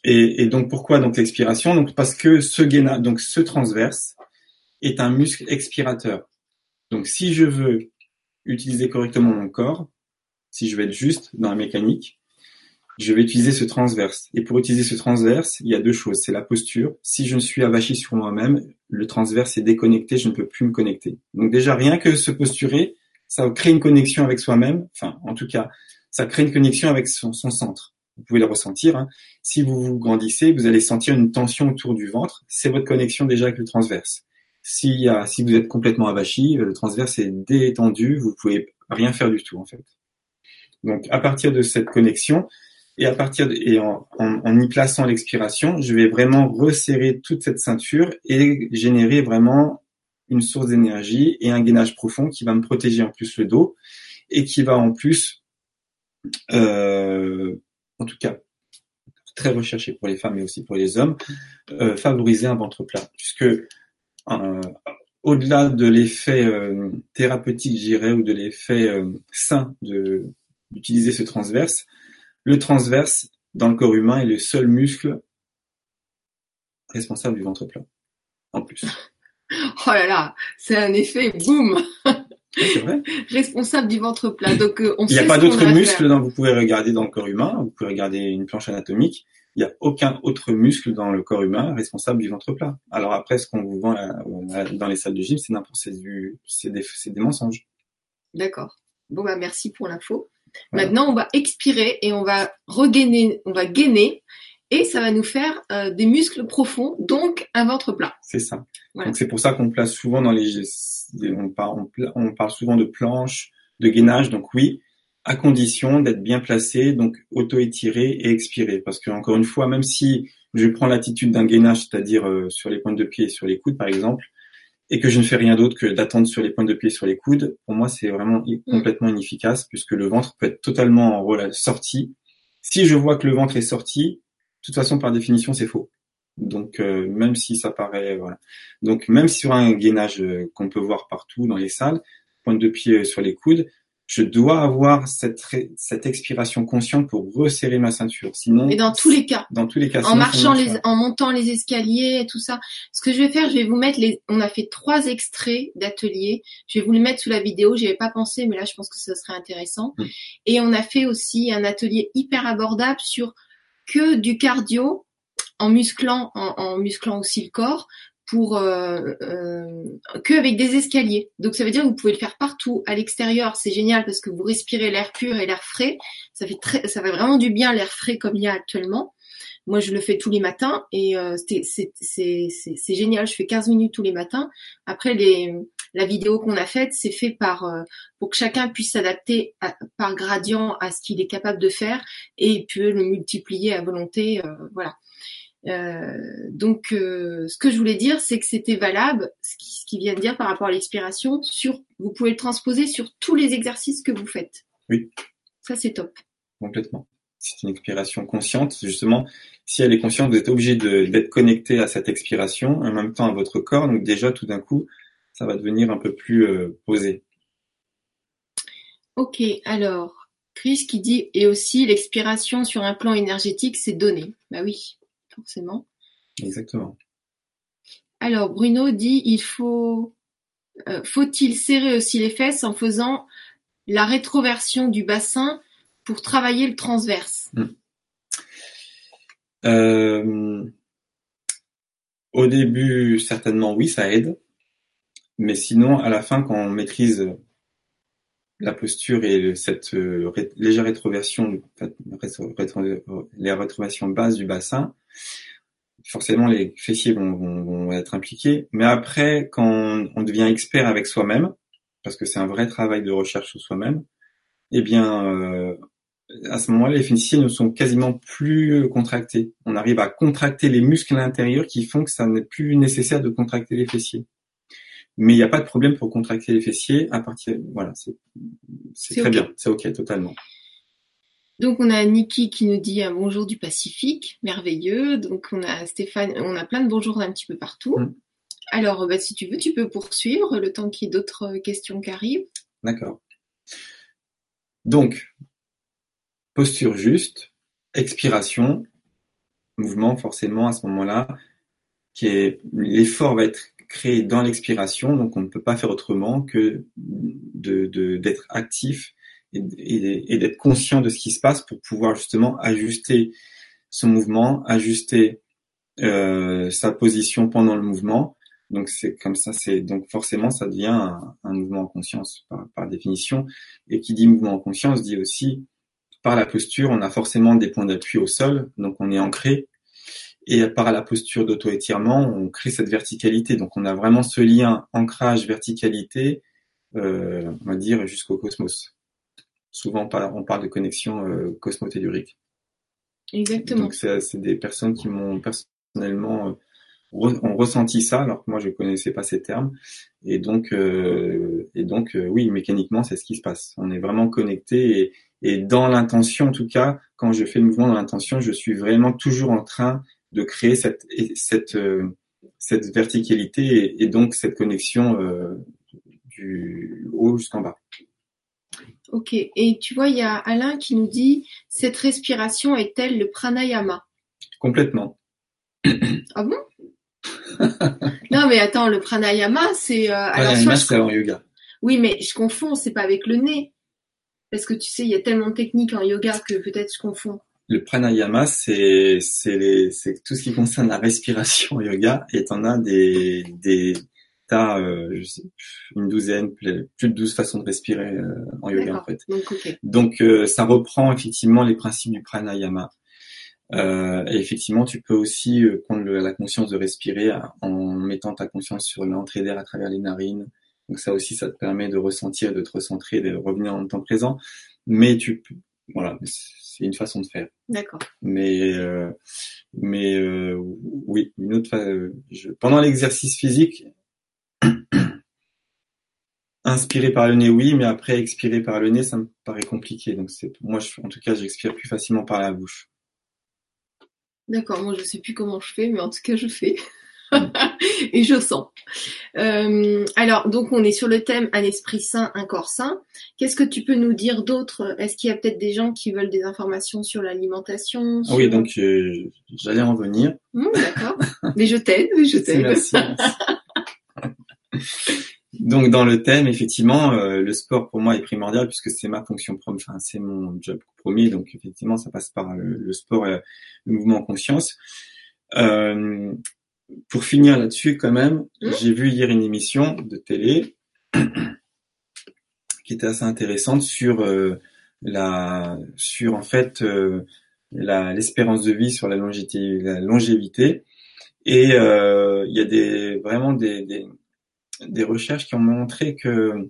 Et, donc pourquoi donc l'expiration? Donc parce que ce gainage, donc ce transverse est un muscle expirateur. Donc si je veux utiliser correctement mon corps, si je veux être juste dans la mécanique, je vais utiliser ce transverse. Et pour utiliser ce transverse, il y a deux choses. C'est la posture. Si je ne suis avachi sur moi-même, le transverse est déconnecté, je ne peux plus me connecter. Donc déjà, rien que se posturer, ça crée une connexion avec soi-même. Enfin, en tout cas, ça crée une connexion avec son, centre vous pouvez le ressentir. Hein. Si vous vous grandissez, vous allez sentir une tension autour du ventre. C'est votre connexion déjà avec le transverse. Si, si vous êtes complètement avachi, le transverse est détendu, vous pouvez rien faire du tout en fait. Donc à partir de cette connexion et à partir de, et en, en y plaçant l'expiration, je vais vraiment resserrer toute cette ceinture et générer vraiment une source d'énergie et un gainage profond qui va me protéger en plus le dos et qui va en plus euh, en tout cas très recherché pour les femmes et aussi pour les hommes, euh, favoriser un ventre plat, puisque euh, au-delà de l'effet euh, thérapeutique, j'irais, ou de l'effet sain de d'utiliser ce transverse, le transverse dans le corps humain est le seul muscle responsable du ventre plat, en plus. Oh là là, c'est un effet boum vrai. responsable du ventre plat. Donc, euh, on Il n'y a pas d'autres muscles vous pouvez regarder dans le corps humain. Vous pouvez regarder une planche anatomique. Il n'y a aucun autre muscle dans le corps humain responsable du ventre plat. Alors après, ce qu'on vous vend dans les salles de gym, c'est n'importe c'est c'est des, des mensonges. D'accord. Bon bah merci pour l'info. Maintenant, on va expirer et on va regainer, on va gainer et ça va nous faire euh, des muscles profonds, donc un ventre plat. C'est ça. Donc c'est pour ça qu'on place souvent dans les on parle, on, parle souvent de planches, de gainage, donc oui, à condition d'être bien placé, donc auto-étiré et expiré. Parce que encore une fois, même si je prends l'attitude d'un gainage, c'est-à-dire euh, sur les pointes de pied et sur les coudes par exemple, et que je ne fais rien d'autre que d'attendre sur les pointes de pied et sur les coudes, pour moi c'est vraiment mm. complètement inefficace puisque le ventre peut être totalement sorti. Si je vois que le ventre est sorti, de toute façon par définition c'est faux. Donc euh, même si ça paraît voilà. Donc même sur un gainage euh, qu'on peut voir partout dans les salles, pointe de pied sur les coudes, je dois avoir cette cette expiration consciente pour resserrer ma ceinture. Sinon Et dans tous les cas. Dans tous les cas. En marchant les en montant les escaliers et tout ça. Ce que je vais faire, je vais vous mettre les on a fait trois extraits d'atelier. Je vais vous les mettre sous la vidéo, j'y avais pas pensé mais là je pense que ça serait intéressant. Hmm. Et on a fait aussi un atelier hyper abordable sur que du cardio en musclant, en, musclant aussi le corps pour euh, euh, que avec des escaliers. Donc ça veut dire que vous pouvez le faire partout à l'extérieur. C'est génial parce que vous respirez l'air pur et l'air frais. Ça fait ça fait vraiment du bien l'air frais comme il y a actuellement. Moi, je le fais tous les matins et euh, c'est génial. Je fais 15 minutes tous les matins. Après, la vidéo qu'on a faite, c'est fait par euh, pour que chacun puisse s'adapter par gradient à ce qu'il est capable de faire et peut le multiplier à volonté. Voilà. Euh, donc, euh, ce que je voulais dire, c'est que c'était valable, ce qui, ce vient de dire par rapport à l'expiration, sur, vous pouvez le transposer sur tous les exercices que vous faites. Oui. Ça, c'est top. Complètement. C'est une expiration consciente. Justement, si elle est consciente, vous êtes obligé d'être connecté à cette expiration, en même temps à votre corps. Donc déjà, tout d'un coup, ça va devenir un peu plus euh, posé. Ok, alors, Chris qui dit, et aussi l'expiration sur un plan énergétique, c'est donné. Bah oui forcément. Exactement. Alors Bruno dit il faut euh, faut-il serrer aussi les fesses en faisant la rétroversion du bassin pour travailler le transverse? Hmm. euh, Au début, certainement oui, ça aide. Mais sinon, à la fin, quand on maîtrise la posture et cette euh, légère rétroversion, les rétroversions basse du bassin, forcément les fessiers vont, être impliqués. Mais après, quand on, devient expert avec soi-même, parce que c'est un vrai travail de recherche sur soi-même, eh bien, euh, à ce moment-là, les fessiers ne sont quasiment plus contractés. On arrive à contracter les muscles à l'intérieur qui font que ça n'est plus nécessaire de contracter les fessiers. Mais il n'y a pas de problème pour contracter les fessiers à partir, voilà, c'est très bien, c'est ok totalement. Donc on a Niki qui nous dit un bonjour du Pacifique, merveilleux. Donc on a Stéphane, on a plein de bonjours un petit peu partout. Mm. Alors bah, si tu veux, tu peux poursuivre le temps qu'il y ait d'autres questions qui arrivent. D'accord. Donc, posture juste, expiration, mouvement forcément à ce moment-là, qui est l'effort va être créé dans l'expiration, donc on ne peut pas faire autrement que de d'être actif et, d'être conscient de ce qui se passe pour pouvoir justement ajuster son mouvement, ajuster euh, sa position pendant le mouvement. Donc c'est comme ça, c'est donc forcément ça devient un, un mouvement en conscience par, par, définition. Et qui dit mouvement en conscience dit aussi par la posture, on a forcément des points d'appui au sol, donc on est ancré. Et par la posture d'auto-étirement, on crée cette verticalité. Donc on a vraiment ce lien ancrage verticalité, euh, on va dire jusqu'au cosmos. Souvent, on parle de connexion euh, cosmotellurique. Exactement. Donc, c'est des personnes qui m'ont personnellement euh, ont ressenti ça, alors que moi, je connaissais pas ces termes. Et donc, euh, et donc, euh, oui, mécaniquement, c'est ce qui se passe. On est vraiment connecté et, et dans l'intention, en tout cas, quand je fais le mouvement dans l'intention, je suis vraiment toujours en train de créer cette cette cette verticalité et, et, donc cette connexion du haut jusqu'en bas. Ok. Et tu vois, il y a Alain qui nous dit cette respiration est-elle le pranayama? Complètement. Ah bon? Non, mais attends, le pranayama, c'est. Euh, pranayama, c'est en yoga. Oui, mais je confonds, c'est pas avec le nez. Parce que tu sais, il y a tellement de techniques en yoga que peut-être je confonds. Le pranayama, c'est c'est tout ce qui concerne la respiration en yoga et t'en as des des t'as euh, une douzaine, plus de douze façons de respirer euh, en yoga en fait. Donc, euh, ça reprend effectivement les principes du pranayama. Euh, et effectivement, tu peux aussi prendre la conscience de respirer en mettant ta conscience sur l'entrée d'air à travers les narines. Donc ça aussi, ça te permet de ressentir, de te recentrer, de revenir le temps présent. Mais tu, voilà, c'est une façon de faire. D'accord. Mais mais oui, une autre. Je, pendant l'exercice physique, inspirer par le nez, oui, mais après expirer par le nez, ça me paraît compliqué. Donc c'est moi, je, en tout cas, j'expire plus facilement par la bouche. D'accord, moi je sais plus comment je fais, mais en tout cas je fais. et je sens. Euh, alors, donc on est sur le thème un esprit sain, un corps sain. Qu'est-ce que tu peux nous dire d'autre? Est-ce qu'il y a peut-être des gens qui veulent des informations sur l'alimentation Oui, donc euh, j'allais en venir. Mmh, d'accord. mais je t'aide, je t'aide. merci. Donc dans le thème, effectivement, euh, le sport pour moi est primordial puisque c'est ma fonction première, enfin c'est mon job premier, donc effectivement ça passe par le, sport et le mouvement en conscience. Euh, pour finir là-dessus, quand même, mmh. j'ai vu hier une émission de télé qui était assez intéressante sur euh, la, sur en fait la l'espérance de vie, sur la longévité, la longévité. Et il y a des vraiment des, des des recherches qui ont montré que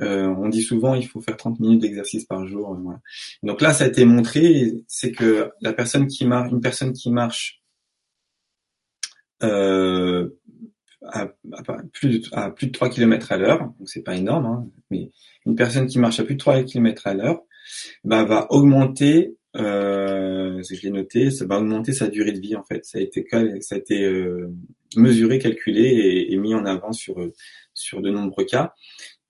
euh, on dit souvent il faut faire 30 minutes d'exercice par jour. Euh, voilà. Donc là, ça a été montré, c'est que la personne qui marche, une personne qui marche euh, à, plus de, à plus de 3 km à l'heure, donc c'est pas énorme, hein, mais une personne qui marche à plus de 3 km à l'heure, bah, va augmenter euh, je l'ai noté, ça va augmenter sa durée de vie en fait. Ça a été ça a été euh, mesuré, calculé et, mis en avant sur sur de nombreux cas.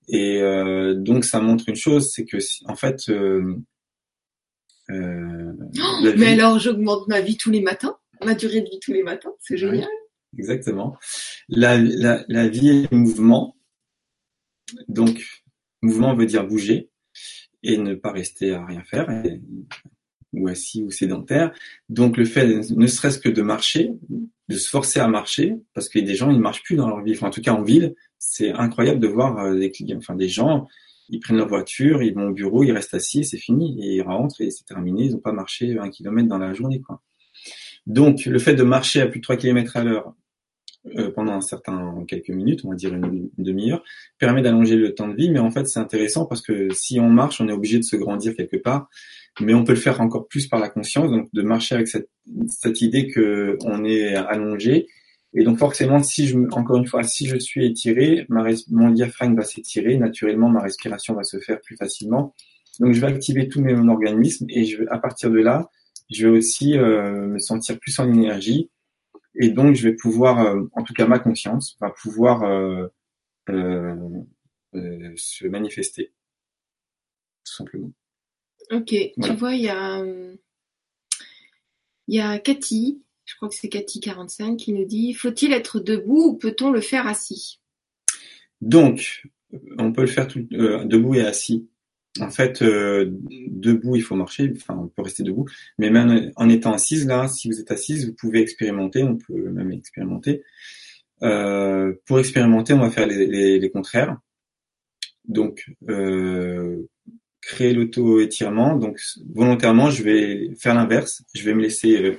Et euh, donc ça montre une chose, c'est que en fait. Euh, euh oh, mais alors j'augmente ma vie tous les matins, ma durée de vie tous les matins, c'est génial. Exactement. La, la, la vie est mouvement. Donc mouvement veut dire bouger et ne pas rester à rien faire ou assis ou sédentaire. Donc le fait ne serait-ce que de marcher, de se forcer à marcher, parce que des gens ils marchent plus dans leur vie. Enfin, en tout cas en ville, c'est incroyable de voir euh, des clients, enfin des gens, ils prennent leur voiture, ils vont au bureau, ils restent assis, c'est fini, et ils rentrent et c'est terminé. Ils n'ont pas marché un kilomètre dans la journée, quoi. Donc le fait de marcher à plus de 3 km à l'heure euh, pendant un certain quelques minutes, on va dire une, demi-heure, permet d'allonger le temps de vie. Mais en fait, c'est intéressant parce que si on marche, on est obligé de se grandir quelque part. Mais on peut le faire encore plus par la conscience, donc de marcher avec cette, cette idée que on est allongé. Et donc forcément, si je, encore une fois, si je suis étiré, ma, mon diaphragme va s'étirer, naturellement ma respiration va se faire plus facilement. Donc je vais activer tout mon organisme et je, à partir de là, je vais aussi euh, me sentir plus en énergie et donc, je vais pouvoir, euh, en tout cas ma conscience, va pouvoir euh, euh, se manifester, tout simplement. Ok, tu vois, il y a, il y a Cathy, je crois que c'est Cathy 45 qui nous dit faut-il être debout ou peut-on le faire assis? Donc, on peut le faire tout, euh, debout et assis. En fait, euh, debout, il faut marcher, enfin, on peut rester debout, mais même en étant assise, là, si vous êtes assise, vous pouvez expérimenter, on peut même expérimenter. Euh, pour expérimenter, on va faire les, les, les contraires. Donc, euh, créer l'auto-étirement. Donc, volontairement, je vais faire l'inverse. Je vais me laisser... Euh,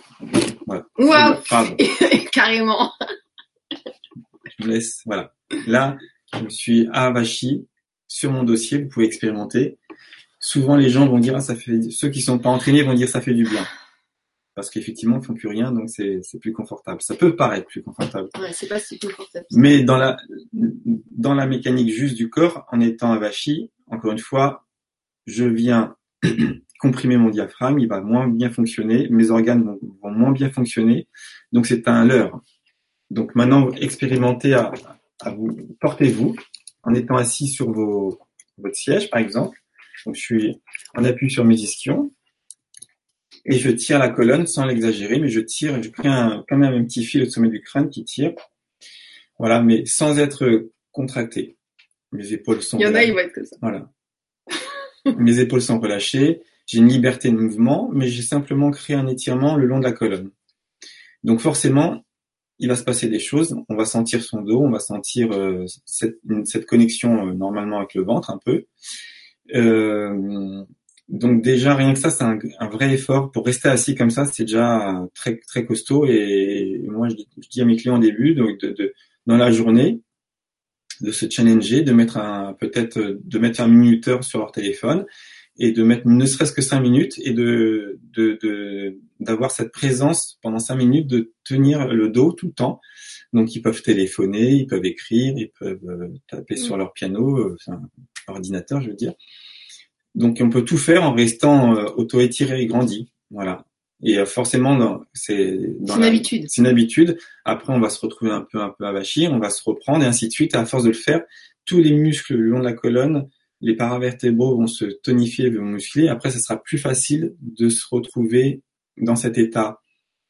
voilà. Wow Carrément Je me laisse... Voilà. Là, je me suis avachi sur mon dossier. Vous pouvez expérimenter. Souvent, les gens vont dire, ah, ça fait... Ceux qui sont pas entraînés vont dire, ça fait du bien parce qu'effectivement, ils font plus rien, donc c'est plus confortable. Ça peut paraître plus confortable. Ouais, c'est pas si confortable. Mais dans la dans la mécanique juste du corps, en étant avachi, encore une fois, je viens comprimer mon diaphragme, il va moins bien fonctionner, mes organes vont, vont moins bien fonctionner, donc c'est un leurre. Donc maintenant, expérimentez à, à vous, portez-vous en étant assis sur vos, votre siège, par exemple. Donc je suis en appui sur mes ischions, et je tire la colonne sans l'exagérer, mais je tire, je crée un, quand même un petit fil au sommet du crâne qui tire. Voilà, mais sans être contracté. Mes épaules sont. Il y en a, ils vont être comme ça. Voilà. Mes épaules sont relâchées. J'ai une liberté de mouvement, mais j'ai simplement créé un étirement le long de la colonne. Donc forcément, il va se passer des choses. On va sentir son dos, on va sentir euh, cette, connexion euh, normalement avec le ventre un peu. Euh, donc déjà rien que ça, c'est un, vrai effort pour rester assis comme ça. C'est déjà très très costaud. Et moi, je, dis à mes clients au début, donc dans la journée, de se challenger, de mettre un peut-être de mettre un minuteur sur leur téléphone et de mettre ne serait-ce que cinq minutes et de d'avoir cette présence pendant cinq minutes, de tenir le dos tout le temps. Donc ils peuvent téléphoner, ils peuvent écrire, ils peuvent euh, taper sur leur piano, euh, enfin, ordinateur, je veux dire. Donc on peut tout faire en restant euh, auto-étiré et grandi. Voilà. Et euh, forcément, c'est une habitude. C'est une habitude. Après, on va se retrouver un peu un peu avachi, on va se reprendre et ainsi de suite. à force de le faire, tous les muscles le long de la colonne, les paravertébraux vont se tonifier, vont muscler. Après, ce sera plus facile de se retrouver dans cet état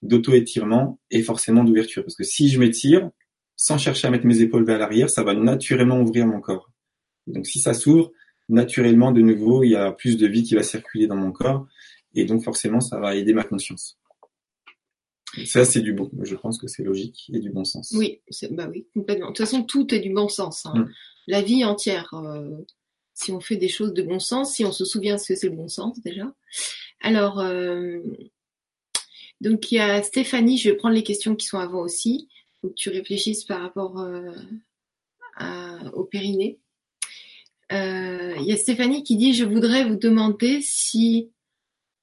d'auto-étirement et forcément d'ouverture. Parce que si je m'étire, sans chercher à mettre mes épaules vers l'arrière, ça va naturellement ouvrir mon corps. Donc si ça s'ouvre, naturellement, de nouveau, il y a plus de vie qui va circuler dans mon corps. Et donc, forcément, ça va aider ma conscience. Ça, c'est du bon. Je pense que c'est logique et du bon sens. Oui, bah oui, complètement. De toute façon, tout est du bon sens. Hein. Mm. La vie entière. Euh, si on fait des choses de bon sens, si on se souvient ce que c'est le bon sens déjà. Alors, euh, donc il y a Stéphanie, je vais prendre les questions qui sont avant aussi. Faut que tu réfléchisses par rapport euh, au périnée. Euh, il y a Stéphanie qui dit je voudrais vous demander si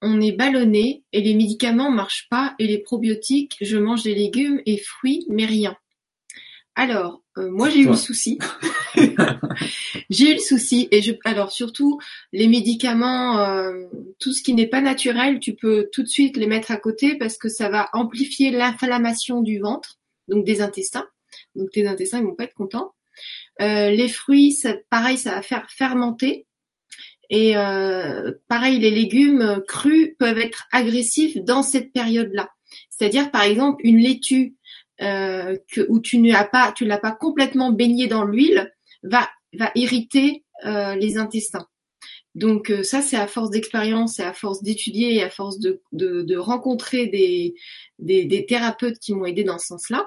on est ballonné et les médicaments marchent pas et les probiotiques, je mange des légumes et fruits mais rien. Alors, euh, moi j'ai eu le souci. j'ai eu le souci et je alors surtout les médicaments euh, tout ce qui n'est pas naturel, tu peux tout de suite les mettre à côté parce que ça va amplifier l'inflammation du ventre, donc des intestins. Donc tes intestins ils vont pas être contents. Euh, les fruits, pareil, ça va faire fermenter. Et euh, pareil, les légumes crus peuvent être agressifs dans cette période-là. C'est-à-dire, par exemple, une laitue euh, que, où tu ne pas, l'as pas complètement baignée dans l'huile, va va irriter les intestins. Donc ça, c'est à force d'expérience et à force d'étudier et à force de, de, rencontrer des, des, thérapeutes qui m'ont aidé dans ce sens-là.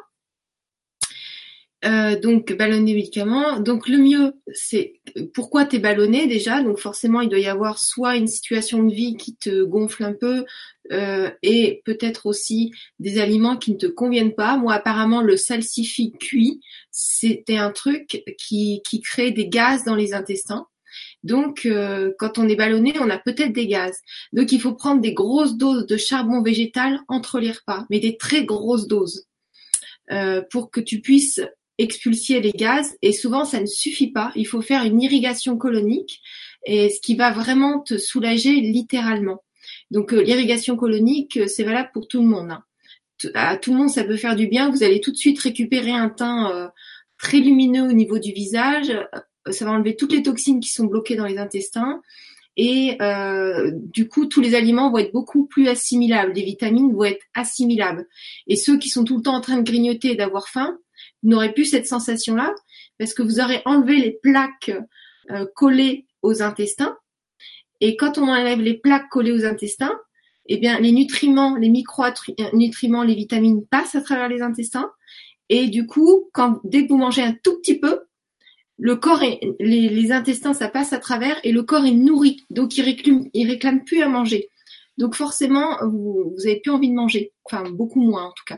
Euh, donc ballonner médicaments. Donc le mieux, c'est pourquoi t'es ballonné déjà? Donc forcément, il doit y avoir soit une situation de vie qui te gonfle un peu euh, et peut-être aussi des aliments qui ne te conviennent pas. Moi, apparemment, le salsifis cuit, c'était un truc qui, qui crée des gaz dans les intestins. Donc, euh, quand on est ballonné, on a peut-être des gaz. Donc, il faut prendre des grosses doses de charbon végétal entre les repas, mais des très grosses doses. Euh, pour que tu puisses expulser les gaz et souvent ça ne suffit pas. Il faut faire une irrigation colonique et ce qui va vraiment te soulager littéralement. Donc euh, l'irrigation colonique, euh, c'est valable pour tout le monde. Hein. À tout le monde, ça peut faire du bien. Vous allez tout de suite récupérer un teint euh, très lumineux au niveau du visage. Ça va enlever toutes les toxines qui sont bloquées dans les intestins. et euh, du coup tous les aliments vont être beaucoup plus assimilables, les vitamines vont être assimilables. Et ceux qui sont tout le temps en train de grignoter et d'avoir faim n'auraient plus cette sensation-là parce que vous aurez enlevé les plaques euh, collées aux intestins. Et quand on enlève les plaques collées aux intestins, eh bien les nutriments, les micro-nutriments, les vitamines passent à travers les intestins. Et du coup, quand dès que vous mangez un tout petit peu, le corps et les, intestins, ça passe à travers et le corps est nourri, donc il réclame, il réclame plus à manger. Donc forcément, vous, vous avez plus envie de manger, enfin beaucoup moins en tout cas.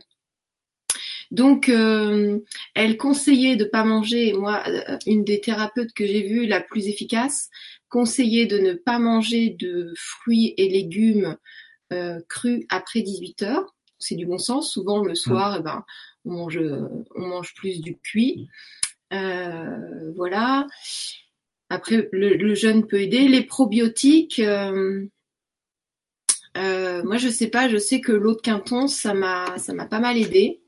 Donc, euh, elle conseillait de pas manger. Moi, euh, une des thérapeutes que j'ai vues, la plus efficace, conseillait de ne pas manger de fruits et légumes euh, crus après 18 heures. C'est du bon sens. Souvent le soir, eh ben, on mange, on mange plus du cuit. Euh, voilà. Après, le, jeûne peut aider. Les probiotiques, euh, euh, moi je sais pas, je sais que l'eau de quinton, ça m'a, ça m'a pas mal aidé.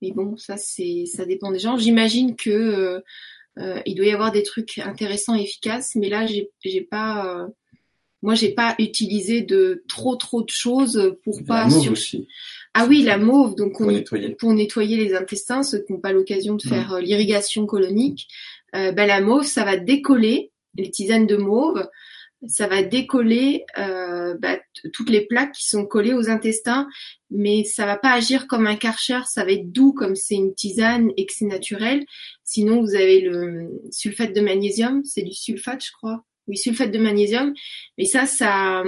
Mais bon, ça c'est, ça dépend des gens. J'imagine que il doit y avoir des trucs intéressants et efficaces, mais là j'ai, j'ai pas, moi j'ai pas utilisé de trop trop de choses pour pas. aussi. Ah oui, la mauve, donc pour, nettoyer. les intestins, ceux qui n'ont pas l'occasion de faire euh, l'irrigation colonique, euh, ben, la mauve, ça va décoller, les tisanes de mauve, ça va décoller euh, ben, toutes les plaques qui sont collées aux intestins, mais ça va pas agir comme un karcher, ça va être doux comme c'est une tisane et que c'est naturel. Sinon, vous avez le sulfate de magnésium, c'est du sulfate, je crois. Oui, sulfate de magnésium, mais ça, ça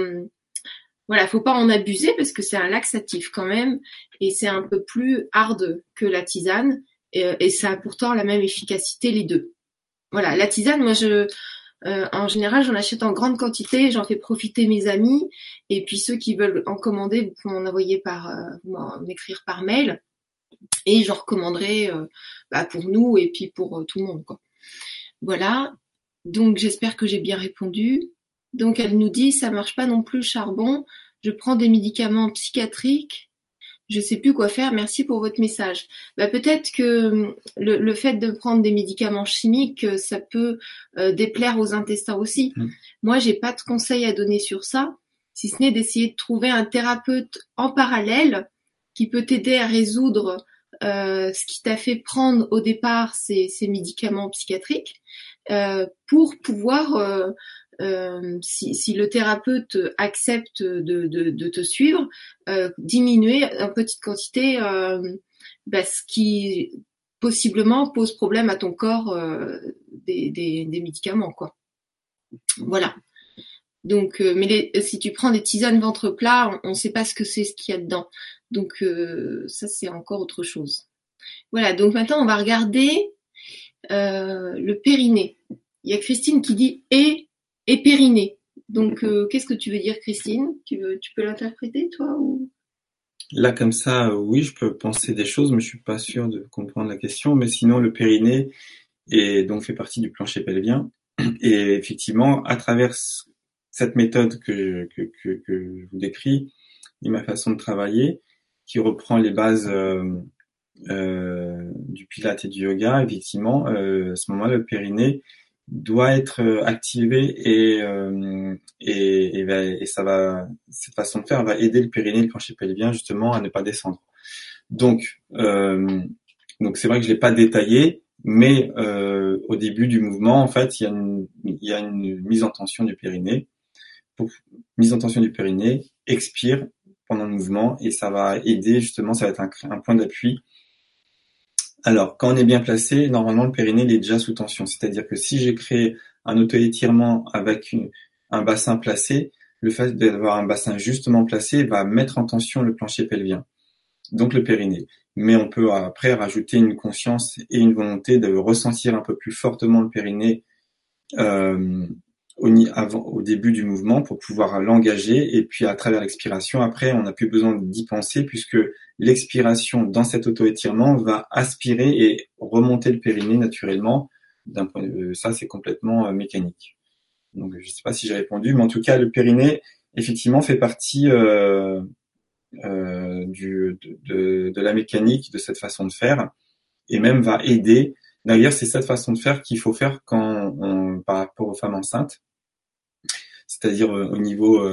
voilà, faut pas en abuser parce que c'est un laxatif quand même et c'est un peu plus hard que la tisane et, ça a pourtant la même efficacité les deux. Voilà, la tisane, moi je euh, en général, j'en achète en grande quantité, j'en fais profiter mes amis et puis ceux qui veulent en commander, vous pouvez m'en envoyer par euh, m'écrire par mail et j'en recommanderai euh, bah, pour nous et puis pour tout le monde quoi. Voilà. Donc j'espère que j'ai bien répondu. Donc elle nous dit ça marche pas non plus le charbon, je prends des médicaments psychiatriques, je sais plus quoi faire, merci pour votre message. Bah, peut-être que hum, le, fait de prendre des médicaments chimiques, euh, ça peut euh, déplaire aux intestins aussi. Moi, mmh. Moi, j'ai pas de conseils à donner sur ça, si ce n'est d'essayer de trouver un thérapeute en parallèle qui peut t'aider à résoudre euh, ce qui t'a fait prendre au départ ces, médicaments psychiatriques pour pouvoir euh, si, le thérapeute accepte de, te suivre, euh, diminuer en petite quantité euh, bah, ce qui possiblement pose problème à ton corps des, médicaments, quoi. Voilà. Donc, mais si tu prends des tisanes ventre plat, on ne sait pas ce que c'est ce qu'il y a dedans. Donc ça c'est encore autre chose. Voilà. Donc maintenant on va regarder le périnée. Il y a Christine qui dit et et périnée. Donc, euh, qu'est-ce que tu veux dire, Christine? Tu, veux, tu peux l'interpréter, toi ou... Là, comme ça, oui, je peux penser des choses, mais je suis pas sûr de comprendre la question. Mais sinon, le périnée est donc fait partie du plancher pelvien. Et effectivement, à travers cette méthode que, que, que, que je vous décris, et ma façon de travailler, qui reprend les bases euh, euh, du pilate et du yoga, effectivement, euh, à ce moment-là, le périnée doit être euh, activé et, euh, et, et, ça va cette façon de faire va aider le périnée le plancher pelvien justement à ne pas descendre. Donc euh, donc c'est vrai que je l'ai pas détaillé mais euh, au début du mouvement en fait il y a une, y a une mise en tension du périnée. Mise en tension du périnée expire pendant le mouvement et ça va aider justement ça va être un point d'appui alors, quand on est bien placé, normalement le périnée est déjà sous tension. C'est-à-dire que si j'ai créé un auto-étirement avec un bassin placé, le fait d'avoir un bassin justement placé va mettre en tension le plancher pelvien, donc le périnée. Mais on peut après rajouter une conscience et une volonté de ressentir un peu plus fortement le périnée euh, au, début du mouvement pour pouvoir l'engager et puis à travers l'expiration, après, on n'a plus besoin d'y penser puisque l'expiration dans cet auto-étirement va aspirer et remonter le périnée naturellement. D'un point de vue, ça, c'est complètement euh, mécanique. Donc, je ne sais pas si j'ai répondu, mais en tout cas, le périnée, effectivement, fait partie euh, euh, du, de, de, la mécanique de cette façon de faire et même va aider. D'ailleurs, c'est cette façon de faire qu'il faut faire quand on, par rapport aux femmes enceintes c'est-à-dire au niveau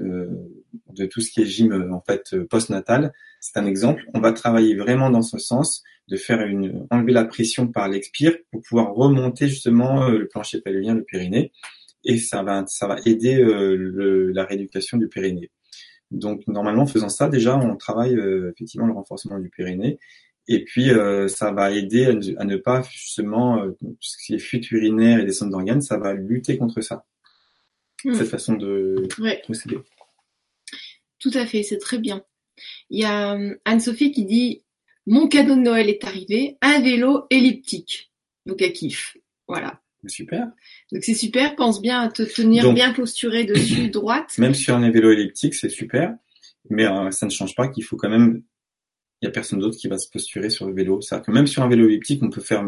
de tout ce qui est gym en fait post-natal. C'est un exemple. On va travailler vraiment dans ce sens de faire une enlever la pression par l'expire pour pouvoir remonter justement le plancher pelvien, le périnée, et ça va ça va aider le, la rééducation du périnée. Donc normalement, en faisant ça, déjà, on travaille euh, effectivement le renforcement du périnée. Et puis, euh, ça va aider à ne, pas justement euh, ce qui est fuite urinaire et descente d'organes, ça va lutter contre ça. Hmm. Cette façon de procéder. Tout à fait, c'est très bien. Il y a Anne-Sophie qui dit Mon cadeau de Noël est arrivé, un vélo elliptique. Donc elle kiffe. Voilà. Super. Donc c'est super, pense bien à te tenir bien posturé dessus, droite. Même sur un vélo elliptique, c'est super, mais euh, ça ne change pas qu'il faut quand même, il y a personne d'autre qui va se posturer sur le vélo. C'est-à-dire que même sur un vélo elliptique, on peut faire,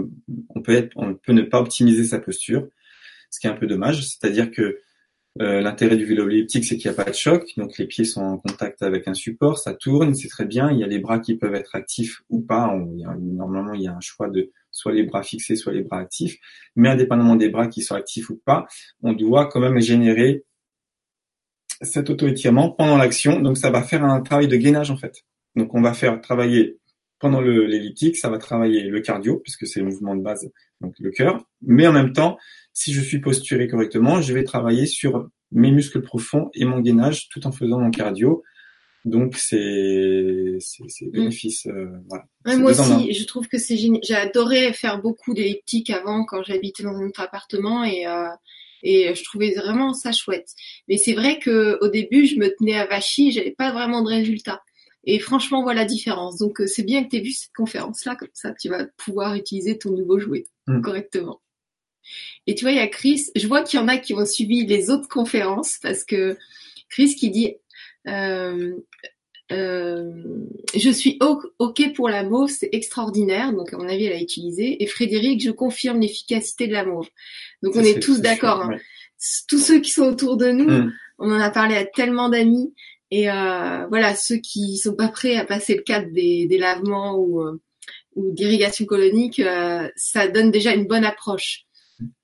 on peut être, on peut ne pas optimiser sa posture, ce qui est un peu dommage. C'est-à-dire que euh, l'intérêt du vélo elliptique, c'est qu'il n'y a pas de choc, donc les pieds sont en contact avec un support, ça tourne, c'est très bien. Il y a les bras qui peuvent être actifs ou pas. normalement, il y a un choix de soit les bras fixés, soit les bras actifs. Mais indépendamment des bras qui sont actifs ou pas, on doit quand même générer cet auto-étirement pendant l'action. Donc ça va faire un travail de gainage en fait. Donc on va faire travailler pendant l'elliptique, ça va travailler le cardio puisque c'est le mouvement de base, donc le cœur. Mais en même temps, si je suis posturé correctement, je vais travailler sur mes muscles profonds et mon gainage tout en faisant mon cardio. Donc c'est c'est mm. bénéfice. Euh, voilà. moi aussi, je trouve que c'est génial. J'ai adoré faire beaucoup d'elliptiques avant quand j'habitais dans un autre appartement et euh, et je trouvais vraiment ça chouette. Mais c'est vrai que au début, je me tenais à Vachy, j'avais pas vraiment de résultats. Et franchement, voilà la différence. Donc euh, c'est bien que tu aies vu cette conférence là, comme ça tu vas pouvoir utiliser ton nouveau jouet mm. correctement. Et tu vois, il y a Chris, je vois qu'il y en a qui ont suivi les autres conférences parce que Chris qui dit euh, euh, je suis OK pour la mauve, c'est extraordinaire. Donc, à mon avis, elle a utilisé. Et Frédéric, je confirme l'efficacité de la mauve. Donc, on est, tous d'accord. Hein. Tous ceux qui sont autour de nous, mm. on en a parlé à tellement d'amis. Et euh, voilà, ceux qui sont pas prêts à passer le cadre des, des lavements ou, euh, ou d'irrigation colonique, euh, ça donne déjà une bonne approche.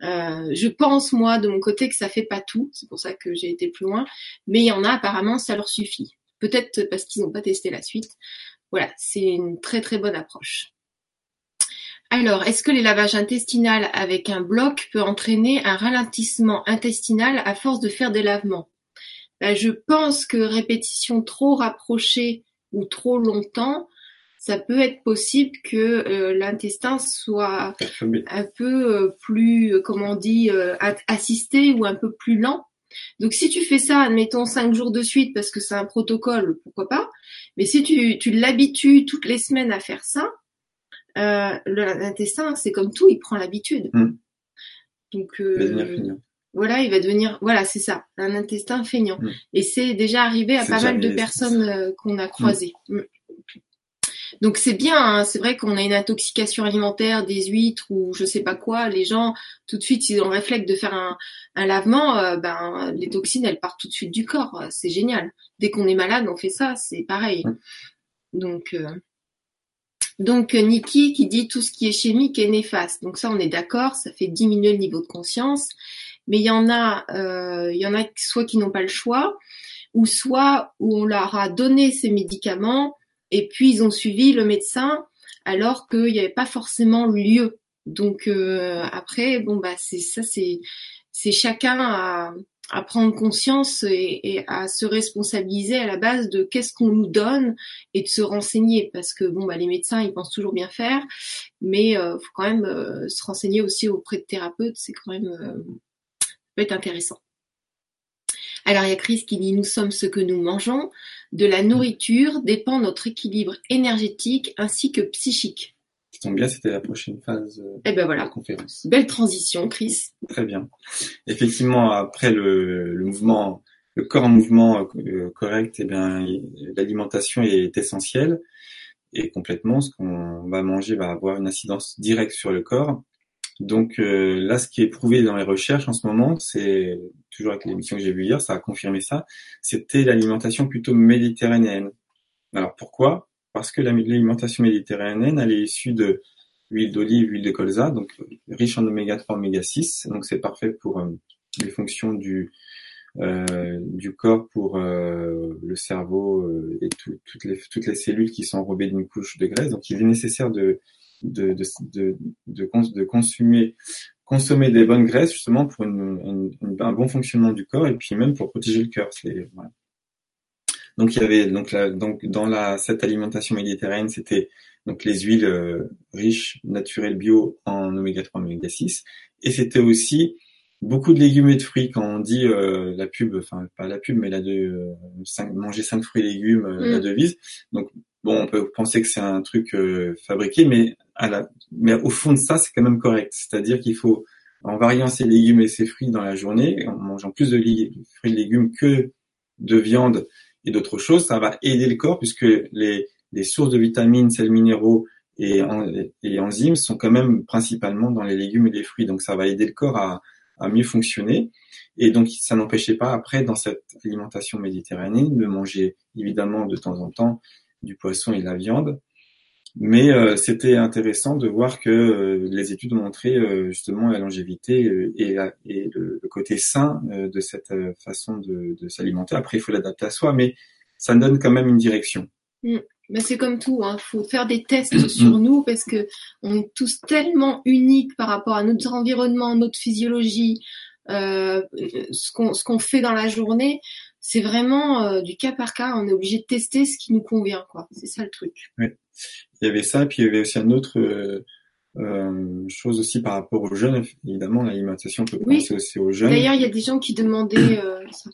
Euh, je pense moi de mon côté que ça fait pas tout, c'est pour ça que j'ai été plus loin, mais il y en a apparemment ça leur suffit. Peut-être parce qu'ils n'ont pas testé la suite. Voilà, c'est une très très bonne approche. Alors, est-ce que les lavages intestinaux avec un bloc peut entraîner un ralentissement intestinal à force de faire des lavements? Je pense que répétition trop rapprochée ou trop longtemps ça peut être possible que euh, l'intestin soit un peu euh, plus, euh, comment on dit, assisté ou un peu plus lent. Donc si tu fais ça, admettons cinq jours de suite parce que c'est un protocole, pourquoi pas. Mais si tu, tu l'habitues toutes les semaines à faire ça, l'intestin, c'est comme tout, il prend l'habitude. Hmm. Donc voilà, il va devenir, voilà, c'est ça, un intestin feignant. Hmm. Et c'est déjà arrivé à pas mal de personnes qu'on a croisées. Hmm. Donc c'est bien, hein. c'est vrai qu'on a une intoxication alimentaire des huîtres ou je sais pas quoi, les gens tout de suite s'ils ont le réflexe de faire un, lavement, euh, ben les toxines elles partent tout de suite du corps, c'est génial. Dès qu'on est malade, on fait ça, c'est pareil. Donc euh, donc Niki qui dit tout ce qui est chimique est néfaste. Donc ça on est d'accord, ça fait diminuer le niveau de conscience. Mais il y en a, euh, il y en a soit qui n'ont pas le choix, ou soit où on leur a donné ces médicaments et puis ils ont suivi le médecin alors qu'il n'y avait pas forcément lieu. Donc euh, après, bon bah c'est ça, c'est c'est chacun à, à prendre conscience et, à se responsabiliser à la base de qu'est-ce qu'on nous donne et de se renseigner parce que bon bah les médecins ils pensent toujours bien faire, mais euh, faut quand même euh, se renseigner aussi auprès de thérapeutes, c'est quand même euh, peut être intéressant. Alors il y a Chris qui dit nous sommes ce que nous mangeons. De la nourriture dépend notre équilibre énergétique ainsi que psychique. Ça tombe bien, c'était la prochaine phase euh, eh ben voilà. de la conférence. Belle transition, Chris. Très bien. Effectivement, après le, mouvement, le corps en mouvement euh, correct, eh bien, l'alimentation est essentielle et complètement, ce qu'on va manger va avoir une incidence directe sur le corps. Donc euh, là, ce qui est prouvé dans les recherches en ce moment, c'est toujours avec l'émission que j'ai vue hier, ça a confirmé ça, c'était l'alimentation plutôt méditerranéenne. Alors pourquoi? Parce que l'alimentation méditerranéenne, elle est issue de huile d'olive, huile de colza, donc riche en oméga 3, oméga 6, donc c'est parfait pour euh, les fonctions du euh, du corps pour euh, le cerveau euh, et toutes les toutes les cellules qui sont enrobées d'une couche de graisse. Donc il est nécessaire de de de de, de, de consommer consommer des bonnes graisses justement pour une, une, un bon fonctionnement du corps et puis même pour protéger le cœur. Voilà. Donc il y avait donc la, donc dans la cette alimentation méditerranéenne, c'était donc les huiles riches naturelles bio en oméga 3 oméga 6 et c'était aussi beaucoup de légumes et de fruits quand on dit euh, la pub, enfin pas la pub, mais la de euh, manger cinq fruits et légumes, euh, la mm. devise. Donc bon, on peut penser que c'est un truc fabriqué, mais à la, mais au fond de ça, c'est quand même correct. C'est-à-dire qu'il faut en variant ses légumes et ses fruits dans la journée, en mangeant plus de fruits et légumes que de viande et d'autres choses, ça va aider le corps puisque les, les sources de vitamines, sels minéraux et, et enzymes sont quand même principalement dans les légumes et les fruits. Donc ça va aider le corps à, à mieux fonctionner. Et donc, ça n'empêchait pas après, dans cette alimentation méditerranéenne, de manger évidemment de temps en temps du poisson et de la viande. Mais euh, c'était intéressant de voir que euh, les études ont montré euh, justement la longévité et, et le, côté sain de cette façon de, de s'alimenter. Après, il faut l'adapter à soi, mais ça donne quand même une direction. Mm. Mais c'est comme tout, il hein. faut faire des tests sur nous parce que on est tous tellement uniques par rapport à notre environnement, notre physiologie, euh, ce qu'on ce qu'on fait dans la journée. C'est vraiment euh, du cas par cas. On est obligé de tester ce qui nous convient, quoi. C'est ça le truc. Oui. Il y avait ça, puis il y avait aussi un autre euh, euh chose aussi par rapport aux jeunes. Évidemment, l'alimentation peut oui. penser aussi aux jeunes. D'ailleurs, il y a des gens qui demandaient ça.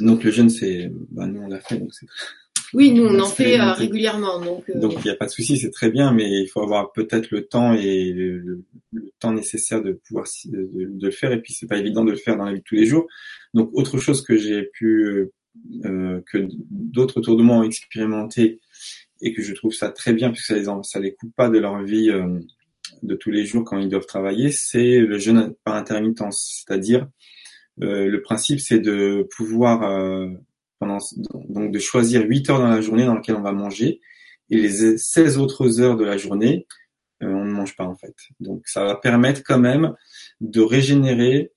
Donc le jeûne, c'est, bah, nous on l'a fait, donc c'est oui, nous on en fait euh, régulièrement. Donc euh, donc il n'y a pas de souci, c'est très bien, mais il faut avoir peut-être le temps et le, temps nécessaire de pouvoir de, de, le faire. Et puis c'est pas évident de le faire dans la vie de tous les jours. Donc autre chose que j'ai pu euh, que d'autres autour de moi ont expérimenté et que je trouve ça très bien puisque ça les ça les coupe pas de leur vie de tous les jours quand ils doivent travailler, c'est le jeûne par intermittence, c'est-à-dire le principe c'est de pouvoir donc de choisir 8 heures dans la journée dans lesquelles on va manger et les 16 autres heures de la journée, euh, on ne mange pas en fait. Donc ça va permettre quand même de régénérer,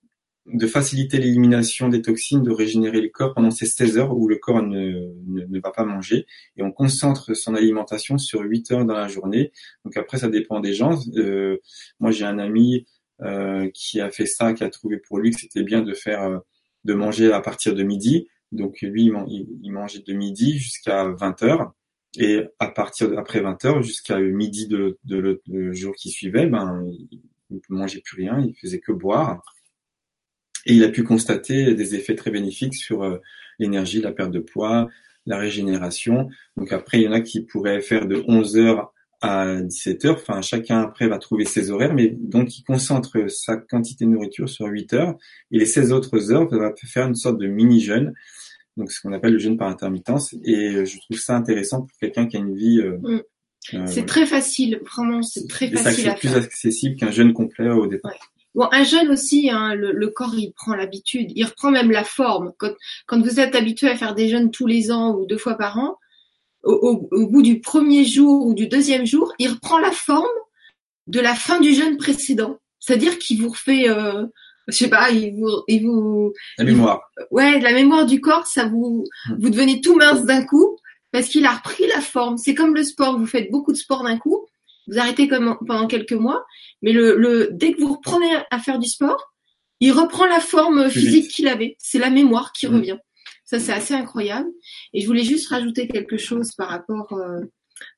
de faciliter l'élimination des toxines, de régénérer le corps pendant ces 16 heures où le corps ne, ne, va pas manger et on concentre son alimentation sur 8 heures dans la journée. Donc après ça dépend des gens. Euh, moi j'ai un ami euh, qui a fait ça, qui a trouvé pour lui que c'était bien de faire euh, de manger à partir de midi. Donc lui, il, mangeait de midi jusqu'à 20 heures. Et à partir après 20 heures jusqu'à midi de, de, le, jour qui suivait, ben il ne mangeait plus rien, il faisait que boire. Et il a pu constater des effets très bénéfiques sur euh, l'énergie, la perte de poids, la régénération. Donc après, il y en a qui pourraient faire de 11 heures à 17 heures. Enfin, chacun après va trouver ses horaires, mais donc il concentre sa quantité de nourriture sur 8 heures et les 16 autres heures va faire une sorte de mini jeûne donc ce qu'on appelle le jeûne par intermittence. Et euh, je trouve ça intéressant pour quelqu'un qui a une vie. Euh, mm. euh, c'est très facile, vraiment, c'est très facile à faire. Plus accessible qu'un jeûne complet au départ. Bon, un jeûne aussi, hein, le, corps il prend l'habitude, il reprend même la forme. Quand, quand vous êtes habitué à faire des jeûnes tous les ans ou deux fois par an, au, au, bout du premier jour ou du deuxième jour, il reprend la forme de la fin du jeûne précédent. C'est-à-dire qu'il vous refait euh, je sais pas, il vous, il vous, la mémoire. ouais, la mémoire du corps, ça vous, hmm. vous devenez tout mince d'un coup parce qu'il a repris la forme. C'est comme le sport, vous faites beaucoup de sport d'un coup, vous arrêtez comme pendant quelques mois, mais le, le, dès que vous reprenez à faire du sport, il reprend la forme physique qu'il avait. C'est la mémoire qui hmm. revient. Ça, c'est assez incroyable. Et je voulais juste rajouter quelque chose par rapport euh,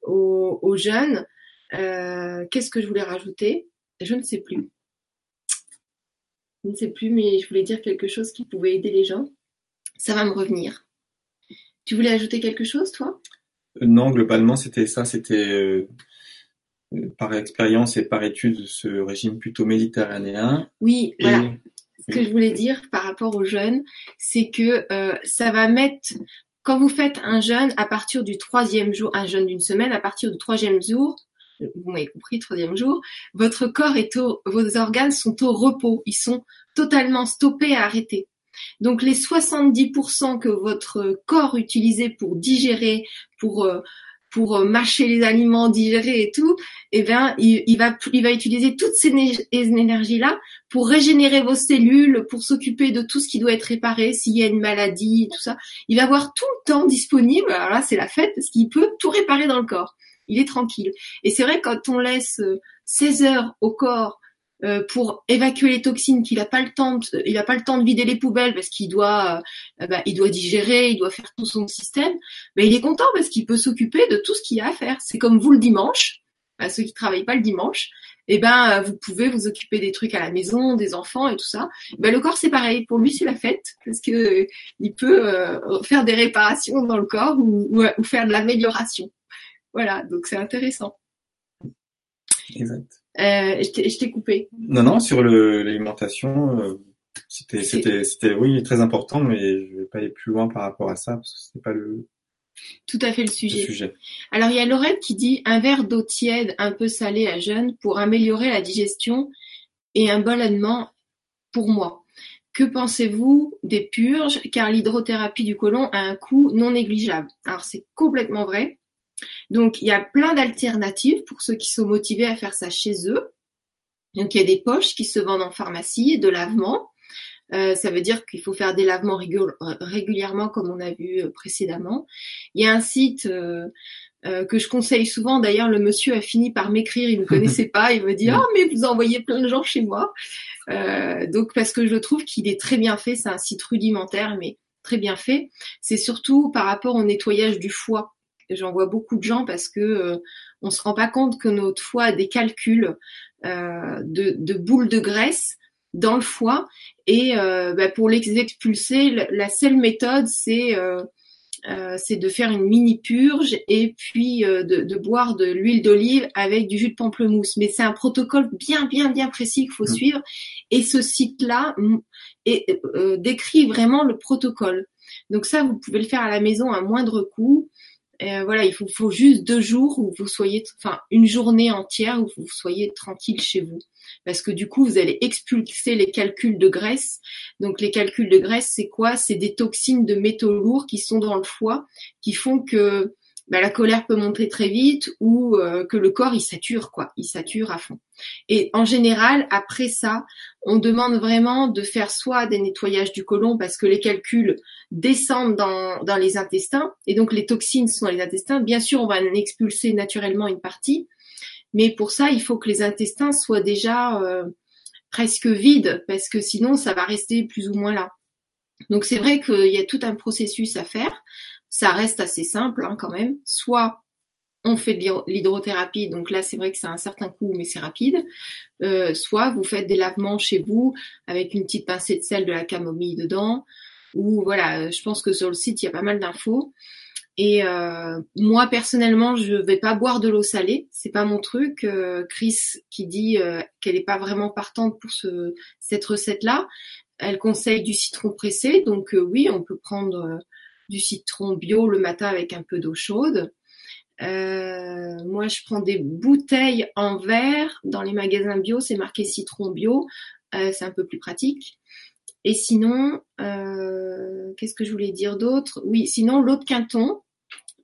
aux, aux, jeunes. Euh, Qu'est-ce que je voulais rajouter? Je ne sais plus je ne sais plus, mais je voulais dire quelque chose qui pouvait aider les gens. Ça va me revenir. Tu voulais ajouter quelque chose, toi? Euh, Non, globalement, c'était ça. C'était euh, par expérience et par étude ce régime plutôt méditerranéen. Oui, voilà. Ce que je voulais dire par rapport aux jeunes, c'est que euh, ça va mettre quand vous faites un jeûne à partir du troisième jour, un jeûne d'une semaine, à partir du troisième jour, vous m'avez compris, troisième jour, votre corps est au, vos organes sont au repos, ils sont totalement stoppés à arrêter. Donc les 70% que votre corps utilisait pour digérer, pour euh, pour euh, mâcher les aliments, digérer et tout, eh bien, il, va, il va utiliser toutes ces énergies-là pour régénérer vos cellules, pour s'occuper de tout ce qui doit être réparé, s'il y a une maladie, tout ça. Il va avoir tout le temps disponible. Alors là, c'est la fête parce qu'il peut tout réparer dans le corps. Il est tranquille. Et c'est vrai quand on laisse 16 heures au corps euh, pour évacuer les toxines qu'il n'a pas le temps, de, il a pas le temps de vider les poubelles parce qu'il doit, euh, bah, il doit digérer, il doit faire tout son système. Mais il est content parce qu'il peut s'occuper de tout ce qu'il a à faire. C'est comme vous le dimanche, à ceux qui travaillent pas le dimanche, eh ben vous pouvez vous occuper des trucs à la maison, des enfants et tout ça. Ben, le corps c'est pareil, pour lui c'est la fête parce que euh, il peut faire des réparations dans le corps ou faire de l'amélioration. Voilà, donc c'est intéressant. Exact. Euh, je t'ai coupé. Non, non, sur l'alimentation, euh, c'était, c'était, c'était, oui, très important, mais je vais pas aller plus loin par rapport à ça parce que c'est pas le. Tout à fait le sujet. Alors il y a Lorette qui dit un verre d'eau tiède un peu salée à jeûne pour améliorer la digestion et un ballonnement pour moi. Que pensez-vous des purges? Car l'hydrothérapie du côlon a un coût non négligeable Alors c'est complètement vrai. Donc, il y a plein d'alternatives pour ceux qui sont motivés à faire ça chez eux. Donc, il y a des poches qui se vendent en pharmacie, de lavement. Euh, ça veut dire qu'il faut faire des lavements régulièrement, comme on a vu euh, précédemment. Il y a un site euh, que je conseille souvent. D'ailleurs, le monsieur a fini par m'écrire. Il ne me connaissait pas. Il me dit ah mais vous envoyez plein de gens chez moi. donc parce que je trouve qu'il est très bien fait. C'est un site rudimentaire, mais très bien fait. C'est surtout par rapport au nettoyage du foie. J'en vois beaucoup de gens parce que euh, on se rend pas compte que notre foie a des calculs euh, de, boules de graisse dans le foie et euh, bah, pour les expulser, la seule méthode c'est c'est de faire une mini purge et puis de, boire de l'huile d'olive avec du jus de pamplemousse. Mais c'est un protocole bien bien bien précis qu'il faut mmh. suivre et ce site-là décrit vraiment le protocole. Donc ça, vous pouvez le faire à la maison à moindre coût. Euh, voilà, il faut, faut, juste deux jours où vous soyez, enfin une journée entière où vous soyez tranquille chez vous, parce que du coup vous allez expulser les calculs de graisse. Donc les calculs de graisse, c'est quoi? C'est des toxines de métaux lourds qui sont dans le foie, qui font que bah, la colère peut monter très vite ou euh, que le corps il sature quoi, il sature à fond. Et en général, après ça, on demande vraiment de faire soit des nettoyages du côlon parce que les calculs descendent dans, les intestins et donc les toxines sont dans les intestins. Bien sûr, on va en expulser naturellement une partie, mais pour ça, il faut que les intestins soient déjà euh, presque vides parce que sinon, ça va rester plus ou moins là. Donc c'est vrai qu'il y a tout un processus à faire ça reste assez simple hein, quand même. Soit on fait de l'hydrothérapie, donc là c'est vrai que c'est un certain coût, mais c'est rapide. Euh, soit vous faites des lavements chez vous avec une petite pincée de sel, de la camomille dedans. Ou voilà, je pense que sur le site il y a pas mal d'infos. Et euh, moi personnellement, je vais pas boire de l'eau salée, c'est pas mon truc. Euh, Chris qui dit qu'elle est pas vraiment partante pour ce, cette recette-là, elle conseille du citron pressé, donc oui, on peut prendre du citron bio le matin avec un peu d'eau chaude. Euh, moi, je prends des bouteilles en verre. Dans les magasins bio, c'est marqué citron bio. Euh, c'est un peu plus pratique. Et sinon, euh, qu'est-ce que je voulais dire d'autre? Oui, sinon l'eau de Quinton,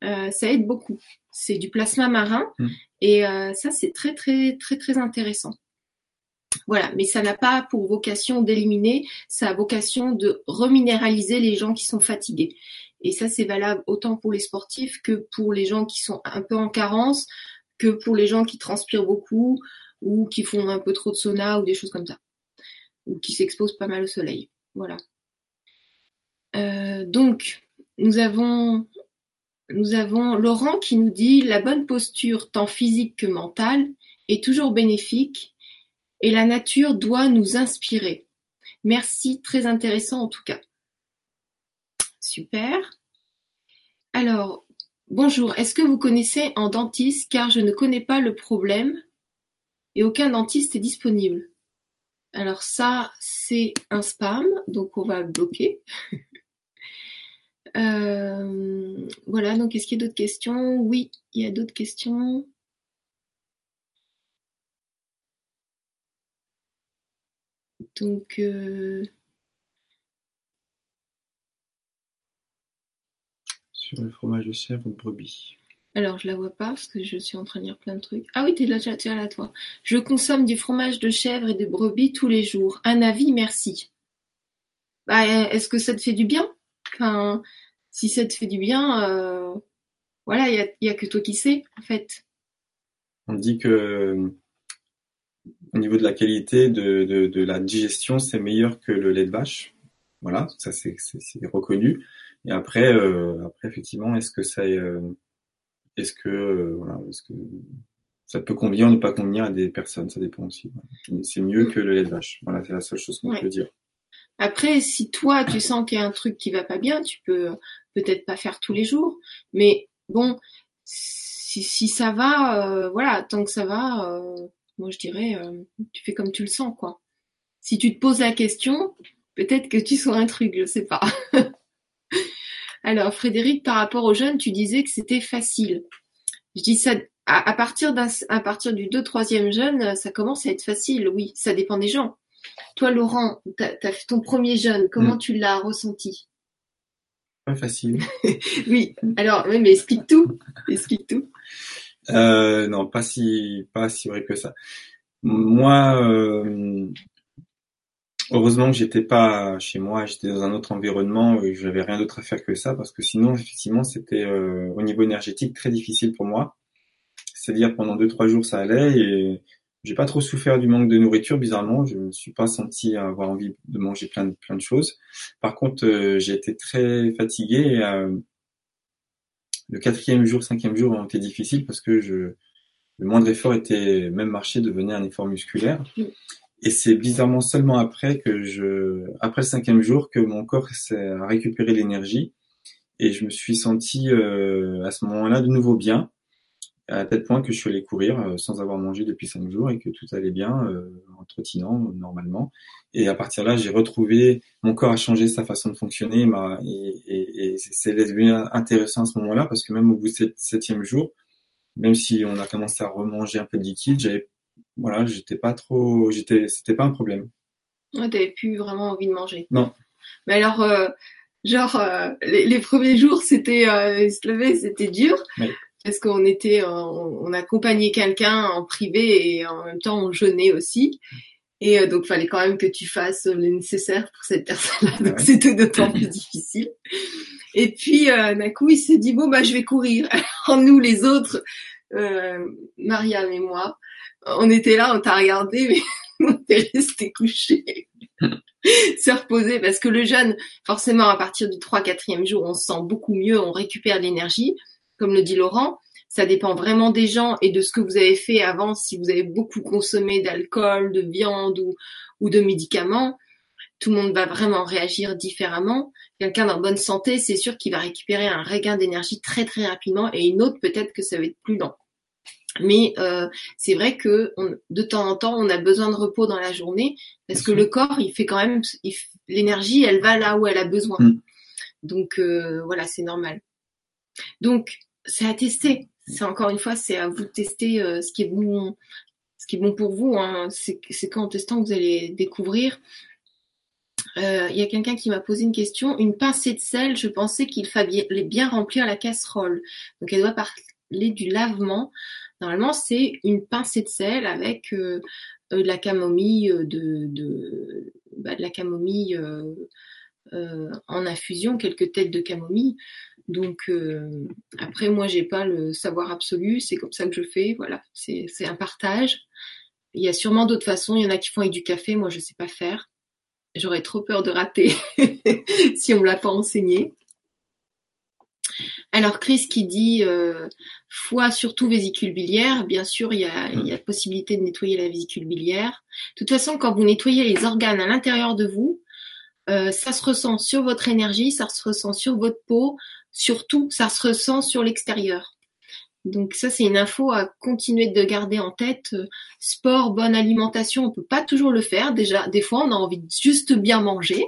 ça aide beaucoup. C'est du plasma marin mmh. et ça, c'est très très très très intéressant. Voilà, mais ça n'a pas pour vocation d'éliminer, ça a vocation de reminéraliser les gens qui sont fatigués. Et ça, c'est valable autant pour les sportifs que pour les gens qui sont un peu en carence, que pour les gens qui transpirent beaucoup ou qui font un peu trop de sauna ou des choses comme ça, ou qui s'exposent pas mal au soleil. Voilà. Euh, donc, nous avons, nous avons Laurent qui nous dit la bonne posture, tant physique que mentale, est toujours bénéfique et la nature doit nous inspirer. Merci, très intéressant en tout cas. Super. Alors, bonjour, est-ce que vous connaissez un dentiste? Car je ne connais pas le problème et aucun dentiste est disponible. Alors ça, c'est un spam, donc on va bloquer. Euh, voilà, donc est-ce qu'il y a d'autres questions? Oui, il y a d'autres questions. Donc, euh, sur le fromage de chèvre ou de brebis. Alors, je la vois pas parce que je suis en train de lire plein de trucs. Ah oui, t'es là, tu es là, toi. Je consomme du fromage de chèvre et de brebis tous les jours. Un avis, merci. Bah, est-ce que ça te fait du bien? Enfin, si ça te fait du bien, euh, voilà, il y a, y a que toi qui sais, en fait. On dit que au niveau de la qualité de, de, de la digestion, c'est meilleur que le lait de vache. Voilà, ça c'est reconnu. Et après, euh, après effectivement, est-ce que ça, euh, est-ce que euh, voilà, est-ce que ça peut convenir ou ne pas convenir à des personnes, ça dépend aussi. C'est mieux que le lait de vache. Voilà, c'est la seule chose qu'on peut dire. Après, si toi tu sens qu'il y a un truc qui va pas bien, tu peux peut-être pas faire tous les jours, mais bon, si, si ça va, euh, voilà, tant que ça va, euh, moi je dirais, euh, tu fais comme tu le sens, quoi. Si tu te poses la question, peut-être que tu sens un truc, je sais pas. Alors Frédéric, par rapport aux jeunes, tu disais que c'était facile. Je dis ça à, partir d'un, à partir du 2 troisième jeûne, ça commence à être facile. Oui, ça dépend des gens. Toi, Laurent, ton premier jeûne. Comment mm. tu l'as ressenti? Pas facile. oui. Alors, oui, mais explique tout. Explique tout. Euh, non, pas si pas si vrai que ça. Moi, euh, heureusement que j'étais pas chez moi, j'étais dans un autre environnement et j'avais rien d'autre à faire que ça parce que sinon, effectivement, c'était euh, au niveau énergétique très difficile pour moi. C'est-à-dire pendant deux trois jours ça allait et j'ai pas trop souffert du manque de nourriture, bizarrement. Je me suis pas senti avoir envie de manger plein de, plein de choses. Par contre, euh, j'ai été très fatigué. Euh, le quatrième jour, cinquième jour ont été difficiles parce que je, le moindre effort était, même marcher devenait un effort musculaire. Et c'est bizarrement seulement après que je, après le cinquième jour, que mon corps s'est récupéré l'énergie et je me suis senti euh, à ce moment-là de nouveau bien à tel point que je suis allé courir euh, sans avoir mangé depuis cinq jours et que tout allait bien euh, en trottinant normalement. Et à partir de là, j'ai retrouvé mon corps a changé sa façon de fonctionner et, c'est devenu intéressant à ce moment-là parce que même au bout du septième jour, même si on a commencé à remanger un peu de liquide, j'avais voilà, j'étais pas trop, j'étais, c'était pas un problème. Ouais, t'avais plus vraiment envie de manger. Non. Mais alors, euh, genre, euh, les, les, premiers jours, c'était, euh, se lever, c'était dur. Parce qu'on était, on, accompagnait quelqu'un en privé et en même temps on jeûnait aussi. Et donc, fallait quand même que tu fasses le nécessaire pour cette personne-là. Donc, c'était d'autant plus difficile. Et puis, d'un coup, il s'est dit, bon, bah, je vais courir. Alors, nous, les autres, euh, Mariam et moi, on était là, on t'a regardé, mais on est resté couchés. se reposer parce que le jeûne, forcément, à partir du 3-4e jour, on se sent beaucoup mieux, on récupère l'énergie comme le dit Laurent, ça dépend vraiment des gens et de ce que vous avez fait avant. Si vous avez beaucoup consommé d'alcool, de viande ou, de médicaments, tout le monde va vraiment réagir différemment. Quelqu'un en bonne santé, c'est sûr qu'il va récupérer un regain d'énergie très très rapidement et une autre peut-être que ça va être plus lent. Mais euh, c'est vrai que de temps en temps, on a besoin de repos dans la journée parce que le corps, il fait quand même l'énergie, elle va là où elle a besoin. Mm. Donc euh, voilà, c'est normal. Donc c'est à tester. C'est encore une fois, c'est à vous de tester euh, ce qui est bon, ce qui est bon pour vous. Hein. C'est qu'en testant que vous allez découvrir. Il y a quelqu'un qui m'a posé une question. Une pincée de sel, je pensais qu'il fallait bien remplir la casserole. Donc elle doit parler du lavement. Normalement, c'est une pincée de sel avec euh, de la camomille, de, de, bah, de la camomille en infusion, quelques têtes de camomille. Donc euh, après, moi, j'ai pas le savoir absolu. C'est comme ça que je fais. Voilà, c'est un partage. Il y a sûrement d'autres façons. Il y en a qui font avec du café. Moi, je sais pas faire. J'aurais trop peur de rater si on me l'a pas enseigné. Alors Chris qui dit euh, foie surtout vésicule biliaire, bien sûr il y, a, il y a possibilité de nettoyer la vésicule biliaire. De toute façon quand vous nettoyez les organes à l'intérieur de vous, euh, ça se ressent sur votre énergie, ça se ressent sur votre peau, surtout, ça se ressent sur l'extérieur. Donc ça, c'est une info à continuer de garder en tête. Sport, bonne alimentation, on peut pas toujours le faire. Déjà, des fois, on a envie de juste bien manger.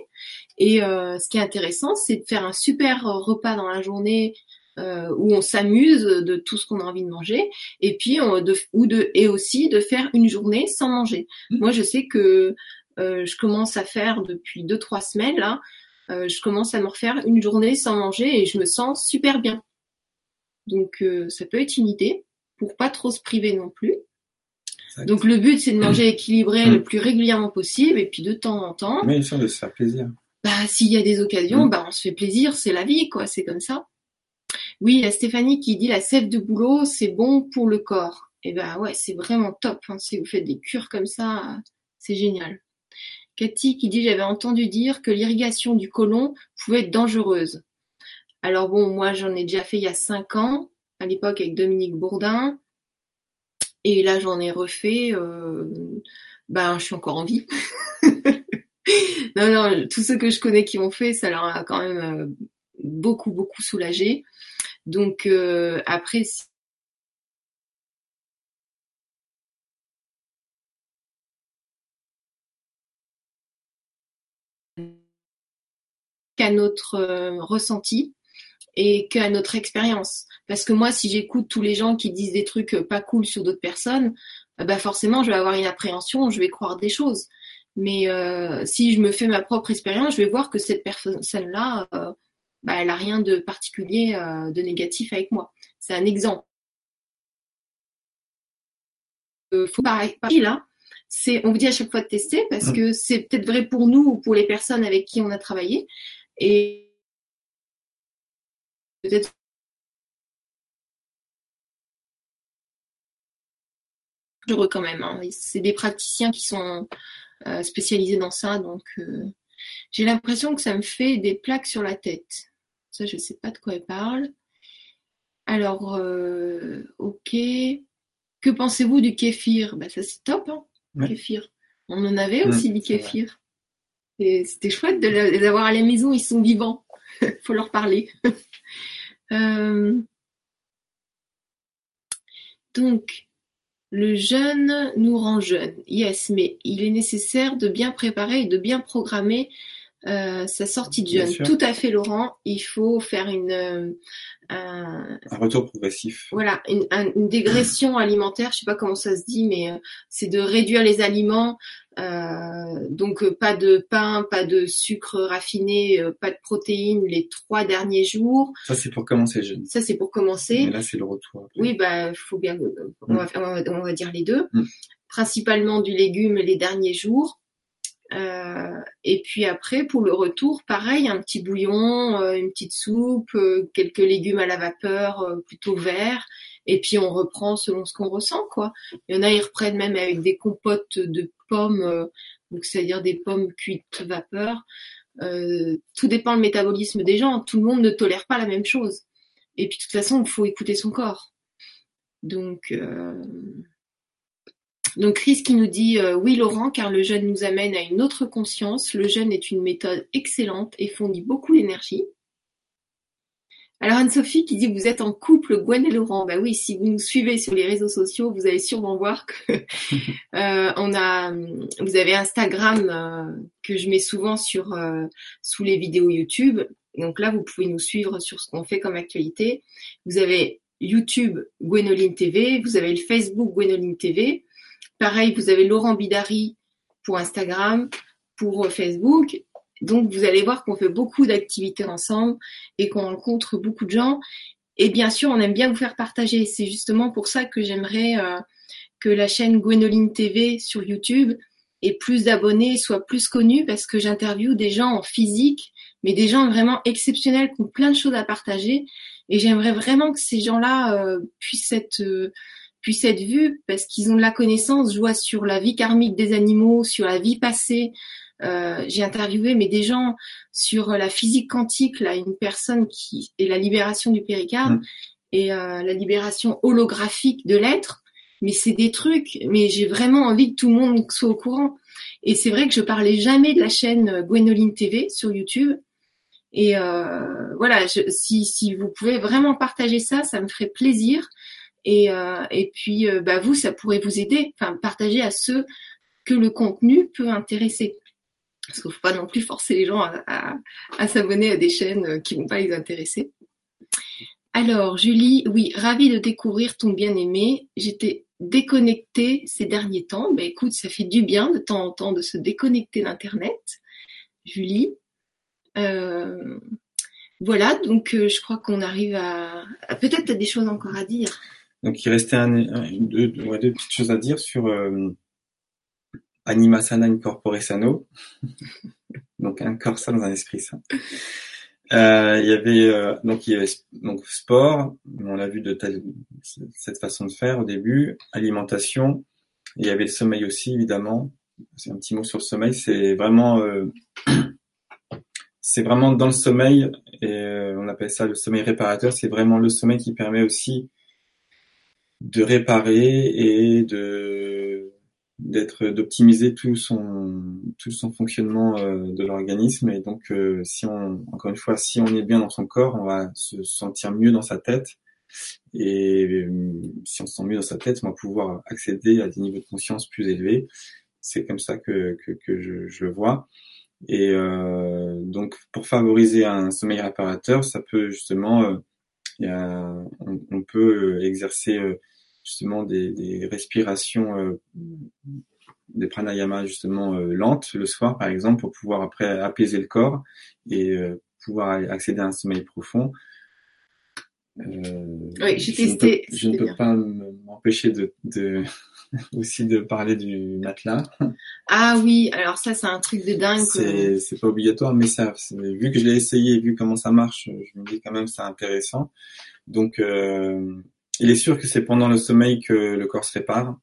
Et euh, ce qui est intéressant, c'est de faire un super repas dans la journée euh, où on s'amuse de tout ce qu'on a envie de manger. Et puis, de, ou de, et aussi de faire une journée sans manger. Mmh. Moi, je sais que euh, je commence à faire depuis deux trois semaines là. Euh, je commence à me refaire une journée sans manger et je me sens super bien. Donc ça peut être une idée pour pas trop se priver non plus. Donc le but c'est de manger équilibré le plus régulièrement possible et puis de temps en temps. Mais sûr de se faire plaisir. Bah s'il y a des occasions, bah on se fait plaisir, c'est la vie quoi, c'est comme ça. Oui, il y a Stéphanie qui dit la sève de boulot, c'est bon pour le corps. Eh ben ouais, c'est vraiment top. Hein. Si vous faites des cures comme ça, c'est génial. Cathy qui dit j'avais entendu dire que l'irrigation du côlon pouvait être dangereuse. Alors bon, moi j'en ai déjà fait il y a cinq ans, à l'époque avec Dominique Bourdin. Et là j'en ai refait, euh, ben je suis encore en vie. non, non, tous ceux que je connais qui ont fait, ça leur a quand même euh, beaucoup, beaucoup soulagé. Donc euh, après, qu'à notre euh, ressenti et qu'à notre expérience. Parce que moi, si j'écoute tous les gens qui disent des trucs pas cool sur d'autres personnes, bah forcément, je vais avoir une appréhension, je vais croire des choses. Mais euh, si je me fais ma propre expérience, je vais voir que cette personne-là, bah, elle a rien de particulier, euh, de négatif avec moi. C'est un exemple. Euh, faut pareil, là, c'est, on vous dit à chaque fois de tester parce mm. que c'est peut-être vrai pour nous ou pour les personnes avec qui on a travaillé. Et peut-être heureux quand même. Hein. C'est des praticiens qui sont euh, spécialisés dans ça, donc euh, j'ai l'impression que ça me fait des plaques sur la tête. Ça, je ne sais pas de quoi elle parle. Alors, euh, ok. Que pensez-vous du kéfir? Bah, Ça, c'est top, hein, kéfir. On en avait aussi du kéfir. C'était chouette de les avoir à la maison, ils sont vivants. faut leur parler. Euh, donc, le jeûne nous rend jeunes. Yes, mais il est nécessaire de bien préparer et de bien programmer euh, sa sortie de jeûne. Tout à fait, Laurent. Il faut faire une euh, un, retour progressif. Voilà, une, une, dégression alimentaire. Je sais pas comment ça se dit, mais euh, c'est de réduire les aliments. donc pas de pain, pas de sucre raffiné, pas de protéines les trois derniers jours. Ça c'est pour commencer le jeûne. Ça c'est pour commencer. Et là c'est le retour. Oui, bah faut bien. On va, on va, dire les deux. Mm. Principalement du légume les derniers jours. Euh, et puis après, pour le retour, pareil, un petit bouillon, euh, une petite soupe, euh, quelques légumes à la vapeur plutôt verts, et puis on reprend selon ce qu'on ressent, quoi. Il y en a, ils reprennent même avec des compotes de pommes, donc c'est-à-dire des pommes cuites vapeur. tout dépend le métabolisme des gens. Tout le monde ne tolère pas la même chose. Et puis de toute façon, il faut écouter son corps. Donc donc Chris qui nous dit euh, oui Laurent car le jeûne nous amène à une autre conscience. Le jeûne est une méthode excellente et fournit beaucoup d'énergie. Alors Anne-Sophie qui dit vous êtes en couple Gwen et Laurent. Bah oui, si vous nous suivez sur les réseaux sociaux, vous allez sûrement voir que euh, on a, vous avez Instagram euh, que je mets souvent sur sous les vidéos YouTube. Donc là, vous pouvez nous suivre sur ce qu'on fait comme actualité. Vous avez YouTube Gwenoline TV, vous avez le Facebook Gwenoline TV. Pareil, vous avez Laurent Bidari pour Instagram, pour euh, Facebook. Donc, vous allez voir qu'on fait beaucoup d'activités ensemble et qu'on rencontre beaucoup de gens. Et bien sûr, on aime bien vous faire partager. C'est justement pour ça que j'aimerais euh, que la chaîne Gwenoline TV sur YouTube ait plus d'abonnés, soit plus connue, parce que j'interviewe des gens en physique, mais des gens vraiment exceptionnels qui ont plein de choses à partager. Et j'aimerais vraiment que ces gens-là euh, puissent être puissent être vus parce qu'ils ont de la connaissance. Je vois sur la vie karmique des animaux, sur la vie passée. Euh, j'ai interviewé mais des gens sur la physique quantique, là, une personne qui est la libération du péricarde mmh. et euh, la libération holographique de l'être. Mais c'est des trucs, mais j'ai vraiment envie que tout le monde soit au courant. Et c'est vrai que je parlais jamais de la chaîne Gwenoline TV sur YouTube. Et euh, voilà, je, si, si vous pouvez vraiment partager ça, ça me ferait plaisir. Et, euh, et puis, euh, bah, vous, ça pourrait vous aider, enfin, partager à ceux que le contenu peut intéresser. Parce qu'il ne faut pas non plus forcer les gens à, s'abonner à des chaînes euh, qui vont pas les intéresser. Alors, Julie, oui, ravie de découvrir ton bien-aimé. J'étais déconnectée ces derniers temps. Ben écoute, ça fait du bien de temps en temps de se déconnecter d'Internet. Julie. Voilà, donc je crois qu'on arrive à, peut-être as des choses encore à dire. Donc il restait un, deux, deux, petites choses à dire sur euh, Anima sana in corpore sano. donc un corps sain dans un esprit sain. Euh, il y avait euh, donc il y avait donc sport, on l'a vu de telle, cette façon de faire au début, alimentation, il y avait le sommeil aussi évidemment. C'est un petit mot sur le sommeil, c'est vraiment euh, c'est vraiment dans le sommeil et on appelle ça le sommeil réparateur, c'est vraiment le sommeil qui permet aussi de réparer et de d'être d'optimiser tout son tout son fonctionnement euh, de l'organisme. Et donc euh, si on encore une fois si on est bien dans son corps on va se sentir mieux dans sa tête. Et euh, si on se sent mieux dans sa tête on va pouvoir accéder à des niveaux de conscience plus élevés. C'est comme ça que que, que je, je, le vois. Et donc pour favoriser un sommeil réparateur ça peut justement il y a, on, on, peut exercer justement des, des respirations, euh, des pranayama justement euh, lentes le soir par exemple pour pouvoir après apaiser le corps et euh, pouvoir accéder à un sommeil profond. oui, j'ai testé. je ne peux pas m'empêcher de, de aussi de parler du matelas. Ah oui, alors ça c'est un truc de dingue. C'est c'est pas obligatoire, mais ça, vu que je l'ai essayé, vu comment ça marche, je me dis quand même c'est intéressant. Donc euh, il est sûr que c'est pendant le sommeil que le corps se répare.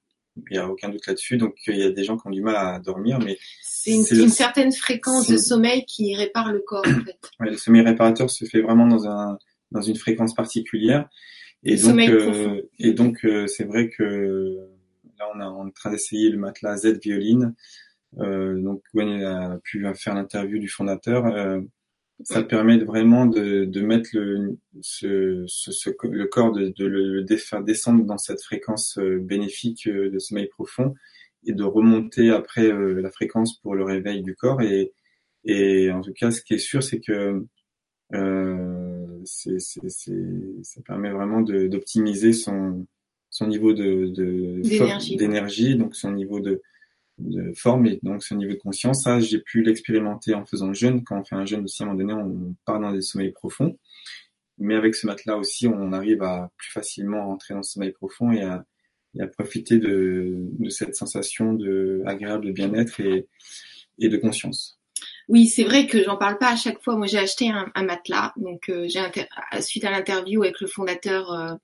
Il n'y a aucun doute là-dessus. Donc, il y a des gens qui ont du mal à dormir, mais c'est une, certaine fréquence de sommeil qui répare le corps, en fait. Ouais, le sommeil réparateur se fait vraiment dans un dans une fréquence particulière. Et donc, euh, et donc, euh, c'est vrai que là, on, a, on est en train d'essayer le matelas Z violine. Euh, donc, Gwen a pu faire l'interview du fondateur. Euh, ça permet vraiment de, de mettre le, ce, ce, le corps, de, de le faire descendre dans cette fréquence euh, bénéfique euh, de sommeil profond et de remonter après euh, la fréquence pour le réveil du corps. Et, et en tout cas, ce qui est sûr, c'est que euh, c'est, c'est, ça permet vraiment d'optimiser son, son niveau de, de d'énergie, donc son niveau de, de forme et donc ce niveau de conscience. Ça, j'ai pu l'expérimenter en faisant le jeûne. Quand on fait un jeûne aussi, à un moment donné, on part dans des sommeils profonds. Mais avec ce matelas aussi, on arrive à plus facilement rentrer dans ce sommeil profond et à, et à profiter de, de, cette sensation de agréable de bien-être et, et de conscience. Oui, c'est vrai que j'en parle pas à chaque fois. Moi, j'ai acheté un, un matelas, donc euh, j'ai suite à l'interview avec le fondateur euh,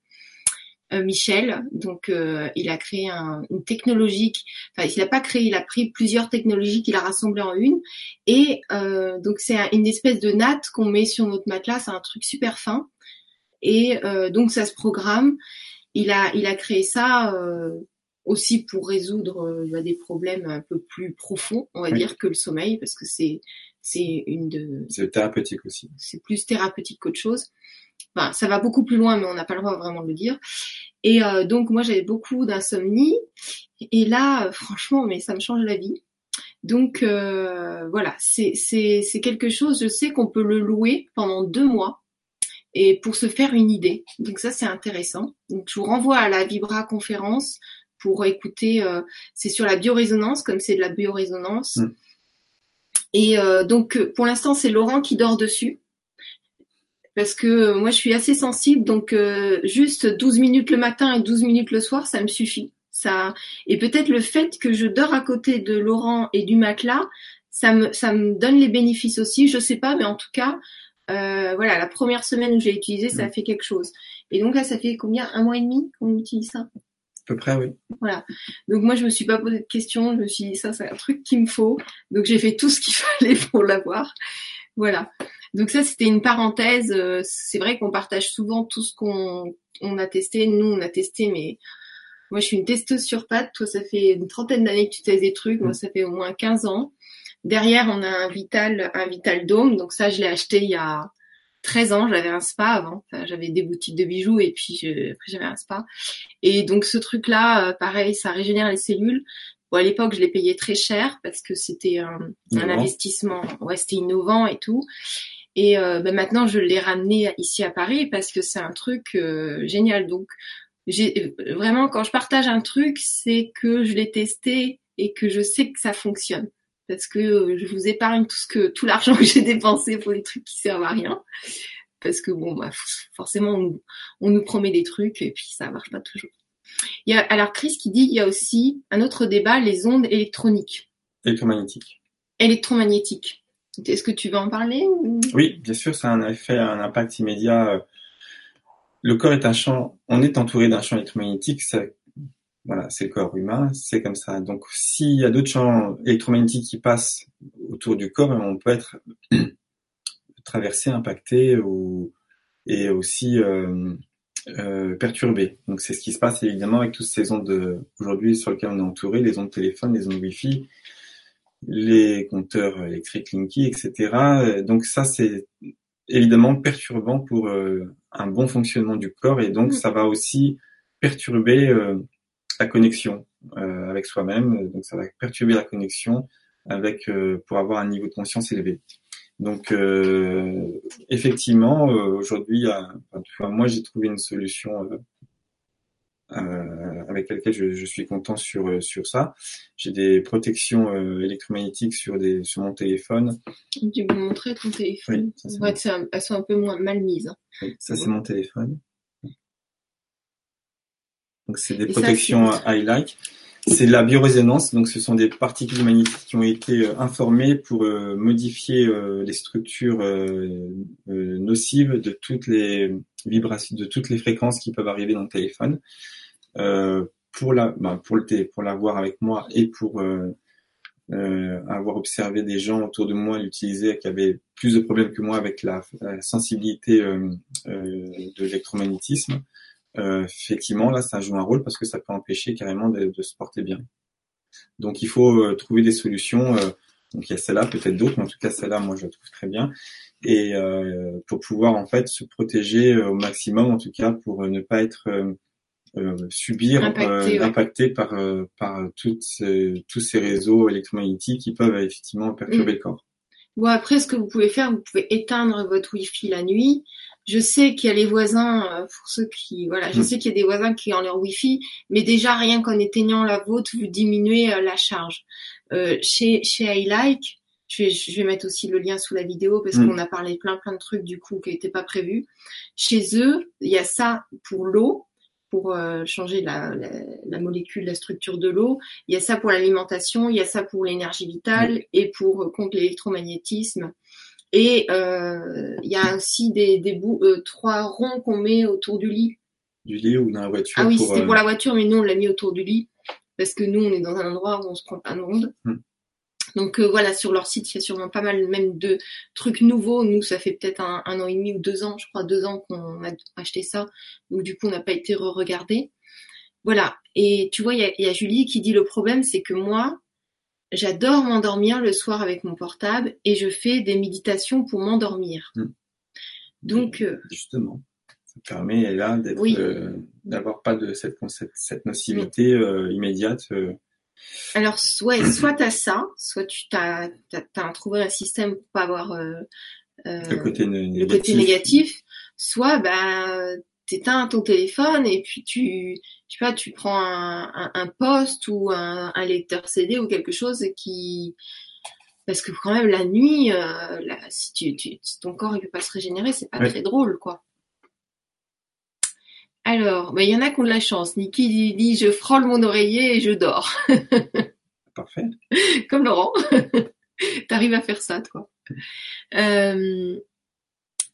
Michel. Donc, euh, il a créé un, une technologie. Enfin, il n'a pas créé, il a pris plusieurs technologies qu'il a rassemblées en une. Et euh, donc, c'est une espèce de natte qu'on met sur notre matelas. C'est un truc super fin. Et donc, ça se programme. Il a, il a créé ça aussi pour résoudre bah, des problèmes un peu plus profonds, on va dire, que le sommeil, parce que c'est c'est une de. C'est thérapeutique aussi. C'est plus thérapeutique qu'autre chose. Enfin, ça va beaucoup plus loin, mais on n'a pas le droit vraiment de le dire. Et euh, donc moi j'avais beaucoup d'insomnie. Et là, euh, franchement, mais ça me change la vie. Donc euh, voilà, c'est c'est quelque chose. Je sais qu'on peut le louer pendant deux mois et pour se faire une idée. Donc ça c'est intéressant. Donc je vous renvoie à la Vibra conférence pour écouter. Euh, c'est sur la biorésonance, comme c'est de la biorésonance. Mm. Et euh, donc pour l'instant c'est Laurent qui dort dessus parce que euh, moi je suis assez sensible, donc euh, juste 12 minutes le matin et 12 minutes le soir, ça me suffit. Ça et peut-être le fait que je dors à côté de Laurent et du matelas, ça me ça me donne les bénéfices aussi. Je sais pas, mais en tout cas, euh, voilà, la première semaine où j'ai utilisé, ça a fait quelque chose. Et donc là, ça fait combien? Un mois et demi qu'on utilise ça? À peu près, oui. Voilà. Donc moi, je me suis pas posé de questions. Je me suis dit ça, c'est un truc qu'il me faut. Donc j'ai fait tout ce qu'il fallait pour l'avoir. Voilà. Donc ça, c'était une parenthèse. Euh, c'est vrai qu'on partage souvent tout ce qu'on on a testé. Nous, on a testé, mais moi, je suis une testeuse sur pattes. Toi, ça fait une trentaine d'années que tu testes des trucs. Moi, ça fait au moins 15 ans. Derrière, on a un Vital, un Vital Dome. Donc ça, je l'ai acheté il y a 13 ans. J'avais un spa avant. j'avais des boutiques de bijoux et puis après, j'avais un spa. Et donc ce truc-là, euh, pareil, ça régénère les cellules à l'époque, je l'ai payé très cher parce que c'était un, investissement, ouais, c'était innovant et tout. Et euh, ben maintenant, je l'ai ramené ici à Paris parce que c'est un truc euh, génial. Donc, j'ai vraiment quand je partage un truc, c'est que je l'ai testé et que je sais que ça fonctionne. Parce que euh, je vous épargne tout ce que tout l'argent que j'ai dépensé pour des trucs qui servent à rien. parce que bon, bah, forcément, on nous, on nous promet des trucs et puis ça marche pas toujours. Il y a, alors Chris qui dit il y a aussi un autre débat, les ondes électroniques. Électromagnétiques. Électromagnétiques. Est-ce que tu veux en parler Oui, bien sûr, ça a un effet, un impact immédiat. Le corps est un champ, on est entouré d'un champ électromagnétique, voilà, c'est le corps humain, c'est comme ça. Donc, s'il y a d'autres champs électromagnétiques qui passent autour du corps, on peut être traversé, impacté ou, et aussi euh, euh, perturbé. Donc, c'est ce qui se passe évidemment avec toutes ces ondes aujourd'hui sur lesquelles on est entouré, les ondes de téléphone, les ondes Wi-Fi, les compteurs électriques Linky, etc. Donc, ça, c'est évidemment perturbant pour euh, un bon fonctionnement du corps et donc mmh. ça va aussi perturber euh, la connexion euh, avec soi-même. Donc ça va perturber la connexion avec euh, pour avoir un niveau de conscience élevé. Donc euh, effectivement, aujourd'hui, moi j'ai trouvé une solution avec laquelle je, je, suis content sur sur ça. J'ai des protections électromagnétiques sur des sur mon téléphone. Tu peux montrer ton téléphone? Oui, ça, elles sont un peu moins mal mises. Hein. ça c'est mon téléphone. Donc c'est des protections highlight. C'est de la biorésonance, donc ce sont des particules magnétiques qui ont été euh, informées pour euh, modifier euh, les structures nocives de toutes les vibrations, de toutes les fréquences qui peuvent arriver dans le téléphone. pour la, ben, pour le pour l'avoir avec moi et pour avoir observé des gens autour de moi l'utiliser qui avaient plus de problèmes que moi avec la, sensibilité de l'électromagnétisme euh, effectivement, là, ça joue un rôle parce que ça peut empêcher carrément de, se porter bien. Donc, il faut euh, trouver des solutions. Euh, donc, il y a celle-là, peut-être d'autres, mais en tout cas, celle-là, moi, je la trouve très bien. Et pour pouvoir, en fait, se protéger au maximum, en tout cas, pour ne pas être subir, impacté, impacté par, par toutes, tous ces réseaux électromagnétiques qui peuvent effectivement perturber mm. le corps. Bon, après, ce que vous pouvez faire, vous pouvez éteindre votre Wi-Fi la nuit, je sais qu'il y a les voisins, euh, pour ceux qui, voilà, je hmm. sais qu'il y a des voisins qui ont leur Wi-Fi, mais déjà rien qu'en éteignant la vôtre, vous diminuez euh, la charge. Euh, chez chez iLike, je vais, je vais mettre aussi le lien sous la vidéo parce hmm. qu'on a parlé plein plein de trucs du coup qui n'étaient pas prévus. Chez eux, il y a ça pour l'eau, pour changer la, la, la, molécule, la structure de l'eau. Il y a ça pour l'alimentation, il y a ça pour l'énergie vitale hmm. et pour contre l'électromagnétisme. Et euh, il y a aussi des, des bouts, euh, trois ronds qu'on met autour du lit. Du lit ou dans la voiture Ah oui, c'était euh, pour la voiture, mais nous on l'a mis autour du lit parce que nous on est dans un endroit où on se prend pas de monde. Hmm. Donc voilà, sur leur site, il y a sûrement pas mal même de trucs nouveaux. Nous, ça fait peut-être un, an et demi ou deux ans, je crois deux ans qu'on a acheté ça. Donc du coup, on n'a pas été re-regardé. Voilà. Et tu vois, il y a, y a, Julie qui dit le problème, c'est que moi, J'adore m'endormir le soir avec mon portable et je fais des méditations pour m'endormir. Hmm. Donc euh, justement, permet là d'être, euh, d'avoir pas de cette cette, nocivité euh, immédiate. Alors ouais, soit as ça, soit tu t'as as, trouvé un système pour pas avoir le côté, négatif. le côté négatif, soit bah t'éteins ton téléphone et puis tu, tu pas, tu prends un, un, poste ou un, un, lecteur CD ou quelque chose qui, parce que quand même la nuit, euh, si tu, tu, ton corps il peut pas se régénérer, c'est pas très drôle quoi. Alors, bah, il y en a qui ont de la chance. Niki dit, je frôle mon oreiller et je dors. Parfait. Comme Laurent. T'arrives à faire ça, toi. Euh,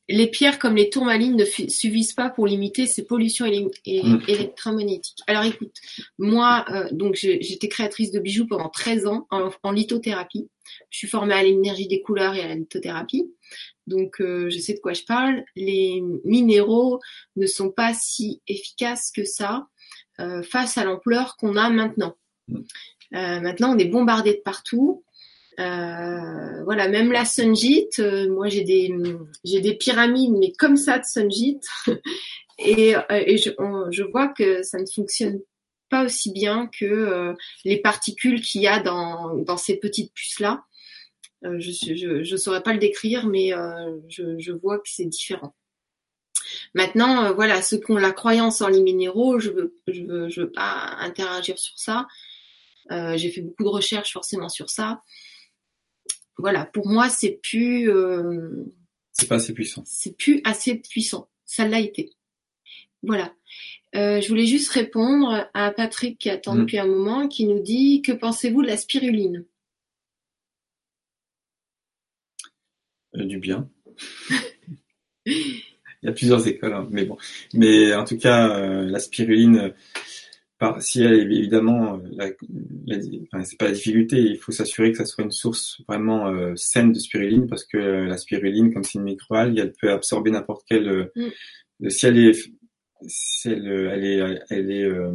les pierres comme les tourmalines ne suffisent pas pour limiter ces pollutions mm. électromagnétiques. Alors écoute, moi, euh, donc j'étais créatrice de bijoux pendant 13 ans en, lithothérapie. Je suis formée à l'énergie des couleurs et à la lithothérapie. Donc euh, je sais de quoi je parle. Les minéraux ne sont pas si efficaces que ça euh, face à l'ampleur qu'on a maintenant. Mm. maintenant, on est bombardé de partout. Euh, voilà, même la Sunjit, euh, moi j'ai des j'ai des pyramides, mais comme ça de Sunjit, et, euh, et je, je, vois que ça ne fonctionne pas aussi bien que les particules qu'il y a dans, dans ces petites puces là. je, je saurais pas le décrire, mais je, je vois que c'est différent. Maintenant, voilà, ceux qui ont la croyance en les minéraux, je veux, je veux, je veux pas interagir sur ça. J'ai fait beaucoup de recherches forcément sur ça voilà, pour moi, c'est plus, euh, C'est pas assez puissant. C'est plus assez puissant. Ça l'a été. Voilà. Euh, je voulais juste répondre à Patrick qui attend Mm. depuis un moment, qui nous dit que pensez-vous de la spiruline? Euh, du bien. Il y a plusieurs écoles, hein, mais bon. Mais en tout cas, euh, la spiruline, par, si elle est évidemment, la, la- enfin, c'est pas la difficulté, il faut s'assurer que ça soit une source vraiment saine de spiruline, parce que la spiruline, comme c'est une microalgue, elle peut absorber n'importe quelle. Mm. si elle est, elle, euh, elle est, elle est euh,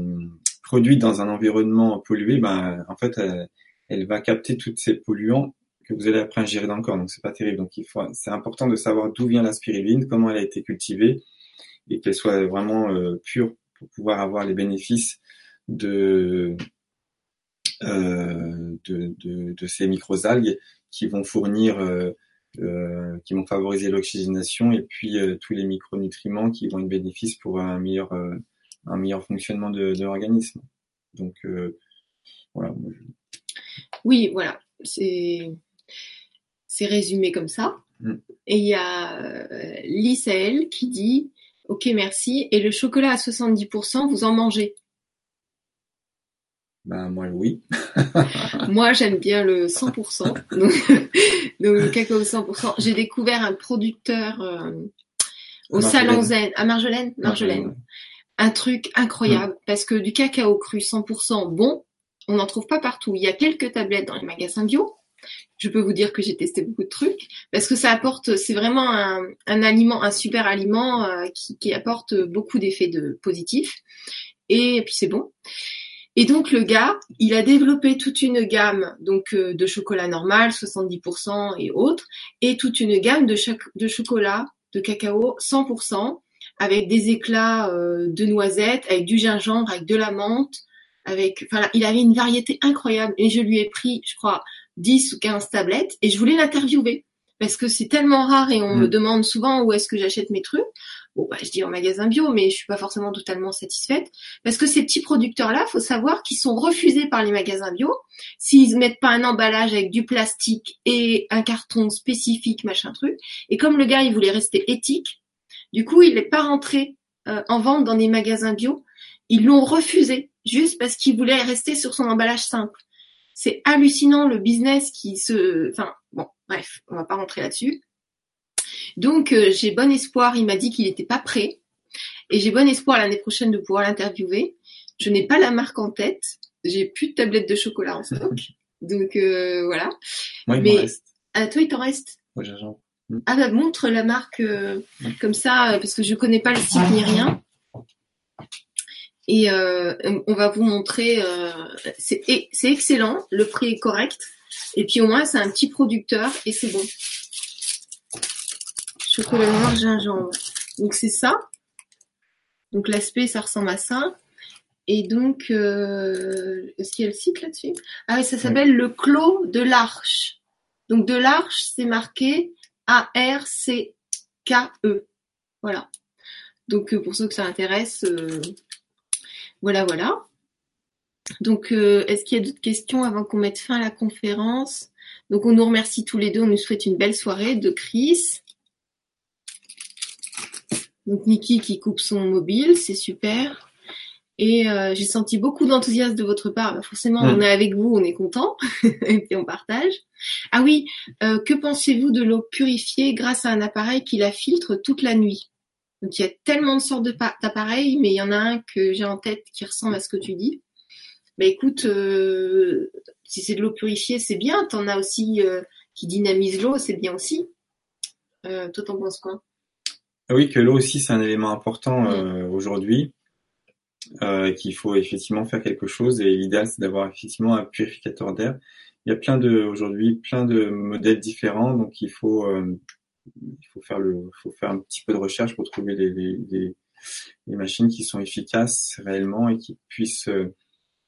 produite dans un environnement pollué, ben en fait, elle, elle va capter tous ces polluants que vous allez après ingérer dans le corps. Donc c'est pas terrible. Donc il faut, c'est important de savoir d'où vient la spiruline, comment elle a été cultivée et qu'elle soit vraiment euh, pure pour pouvoir avoir les bénéfices de euh, de, de, de ces microalgues qui vont fournir euh, qui vont favoriser l'oxygénation et puis euh, tous les micronutriments qui vont être bénéfices pour un meilleur euh, un meilleur fonctionnement de, de l'organisme. Donc voilà. Oui, voilà. C'est c'est résumé comme ça. Mm. Et il y a Lisaël qui dit Ok, merci. Et le chocolat à 70%, vous en mangez Ben moi oui. Moi, j'aime bien le 100%. Donc, donc le cacao 100%. J'ai découvert un producteur euh, au. Salon Zen, à Marjolaine, Marjolaine. Un truc incroyable parce que du cacao cru 100% bon, on n'en trouve pas partout. Il y a quelques tablettes dans les magasins bio. Je peux vous dire que j'ai testé beaucoup de trucs parce que ça apporte, c'est vraiment un, un aliment, un super aliment euh, qui, qui apporte beaucoup d'effets de positifs et puis c'est bon. Et donc le gars, il a développé toute une gamme donc euh, de chocolat normal, 70% et autres, et toute une gamme de, choc- de chocolat de cacao 100% avec des éclats euh, de noisettes, avec du gingembre, avec de la menthe, avec, enfin, il avait une variété incroyable. Et je lui ai pris, je crois, 10 ou 15 tablettes et je voulais l'interviewer parce que c'est tellement rare et on Mm. me demande souvent où est-ce que j'achète mes trucs. Bon, bah, je dis en magasin bio, mais je suis pas forcément totalement satisfaite parce que ces petits producteurs-là, faut savoir qu'ils sont refusés par les magasins bio s'ils mettent pas un emballage avec du plastique et un carton spécifique, machin truc. Et comme le gars, il voulait rester éthique, du coup, il n'est pas rentré euh, en vente dans des magasins bio. Ils l'ont refusé juste parce qu'il voulait rester sur son emballage simple. C'est hallucinant le business qui se, enfin bon, bref, on va pas rentrer là-dessus. Donc euh, j'ai bon espoir. Il m'a dit qu'il n'était pas prêt et j'ai bon espoir l'année prochaine de pouvoir l'interviewer. Je n'ai pas la marque en tête. J'ai plus de tablettes de chocolat en stock. Donc euh, voilà. Moi il Mais- reste. À toi, il t'en reste? Ah bah montre la marque euh, comme ça parce que je connais pas le site ni rien. Et euh, on va vous montrer. euh, c'est excellent, le prix est correct. Et puis au moins c'est un petit producteur et c'est bon. Chocolat noir gingembre. Donc c'est ça. Donc l'aspect ça ressemble à ça. Et donc euh, est-ce qu'il y a le site là-dessus? Ah oui, ça s'appelle le Clos de l'Arche. Donc de l'Arche c'est marqué a-R-C-K-E. Voilà. Donc euh, pour ceux que ça intéresse, euh, voilà, voilà. Donc euh, est-ce qu'il y a d'autres questions avant qu'on mette fin à la conférence? Donc on nous remercie tous les deux, on nous souhaite une belle soirée de Chris. Donc Niki qui coupe son mobile, c'est super. Et euh, j'ai senti beaucoup d'enthousiasme de votre part. Bah, forcément, Mm. on est avec vous, on est content, et puis on partage. Ah oui, euh, que pensez-vous de l'eau purifiée grâce à un appareil qui la filtre toute la nuit? Donc il y a tellement de sortes d'appareils, mais il y en a un que j'ai en tête qui ressemble à ce que tu dis. Bah écoute, euh, si c'est de l'eau purifiée, c'est bien. T'en as aussi euh, qui dynamise l'eau, c'est bien aussi. Euh, toi, t'en penses quoi? Oui, que l'eau aussi, c'est un élément important Mm. euh, aujourd'hui, euh, qu'il faut effectivement faire quelque chose. Et l'idéal, c'est d'avoir effectivement un purificateur d'air. Il y a plein de aujourd'hui plein de modèles différents, donc il faut euh, il faut faire le faut faire un petit peu de recherche pour trouver les les, les, les machines qui sont efficaces réellement et qui puissent euh,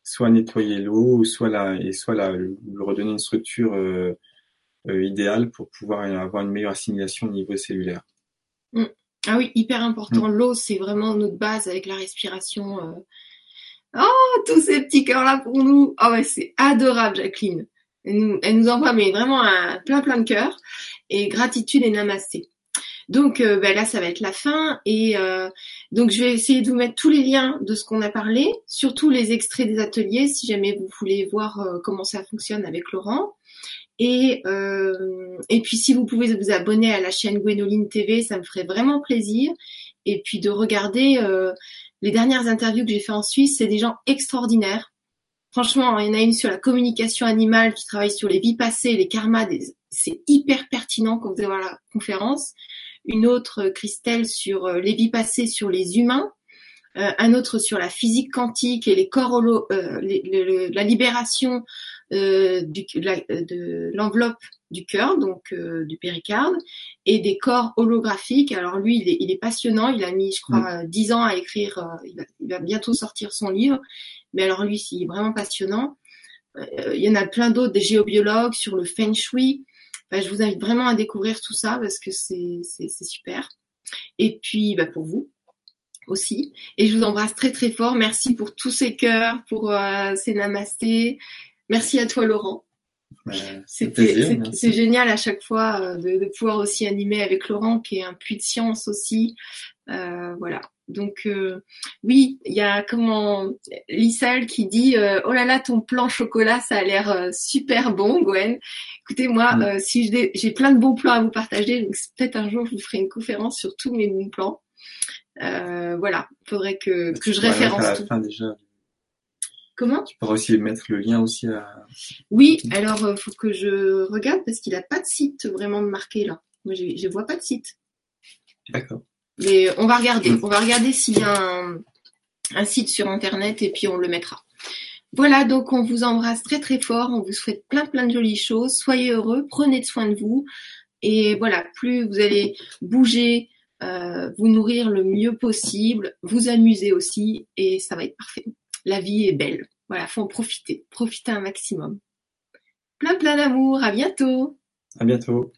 soit nettoyer l'eau, ou soit la et soit la lui redonner une structure euh, euh, idéale pour pouvoir avoir une meilleure assimilation au niveau cellulaire. Ah oui, hyper important. L'eau, c'est vraiment notre base avec la respiration. euh. Oh, tous ces petits cœurs-là pour nous. Ah ouais, c'est adorable, Jacqueline. Elle nous, elle nous envoie mais vraiment un plein plein de cœurs. Et gratitude et namasté. Donc euh, ben là, ça va être la fin et euh, donc je vais essayer de vous mettre tous les liens de ce qu'on a parlé, surtout les extraits des ateliers, si jamais vous voulez voir euh, comment ça fonctionne avec Laurent. Et et puis si vous pouvez vous abonner à la chaîne Gwénoline TV, ça me ferait vraiment plaisir. Et puis de regarder les dernières interviews que j'ai fait en Suisse, c'est des gens extraordinaires. Franchement, il y en a une sur la communication animale qui travaille sur les vies passées, les karmas. C'est hyper pertinent quand vous allez voir la conférence une autre euh, Christelle sur euh, les vies passées sur les humains, euh, un autre sur la physique quantique et les corps la libération de l'enveloppe du cœur, donc du péricarde, et des corps holographiques. Alors lui, il est, passionnant. Il a mis, je crois, mm. dix ans à écrire. il, va, bientôt sortir son livre. Mais alors lui, il est vraiment passionnant. il y en a plein d'autres, des géobiologues sur le feng shui. Je vous invite vraiment à découvrir tout ça parce que c'est super. Et puis bah, pour vous aussi. Et je vous embrasse très très fort. Merci pour tous ces cœurs, pour euh, ces namastés. Merci à toi Laurent. c'est génial à chaque fois euh, de, de, pouvoir aussi animer avec Laurent qui est un puits de science aussi. Euh, voilà. Donc euh, oui, il y a comment Lissal qui dit euh, oh là là ton plan chocolat ça a l'air super bon Gwen. Écoutez moi mm. si j'ai plein de bons plans à vous partager donc peut-être un jour je vous ferai une conférence sur tous mes bons plans. voilà, faudrait que que je référence tout. déjà. Comment? Tu pourrais aussi mettre le lien aussi à. Oui, alors faut que je regarde parce qu'il a pas de site vraiment marqué là. Moi je vois pas de site. D'accord. Mais on va regarder. On va regarder s'il y a un, site sur internet et puis on le mettra. Voilà, donc on vous embrasse très très fort, on vous souhaite plein plein de jolies choses, soyez heureux, prenez soin de vous et voilà, plus vous allez bouger, euh, vous nourrir le mieux possible, vous amuser aussi et ça va être parfait. La vie est belle, voilà, faut en profiter, profiter un maximum. Plein plein d'amour, à bientôt. À bientôt.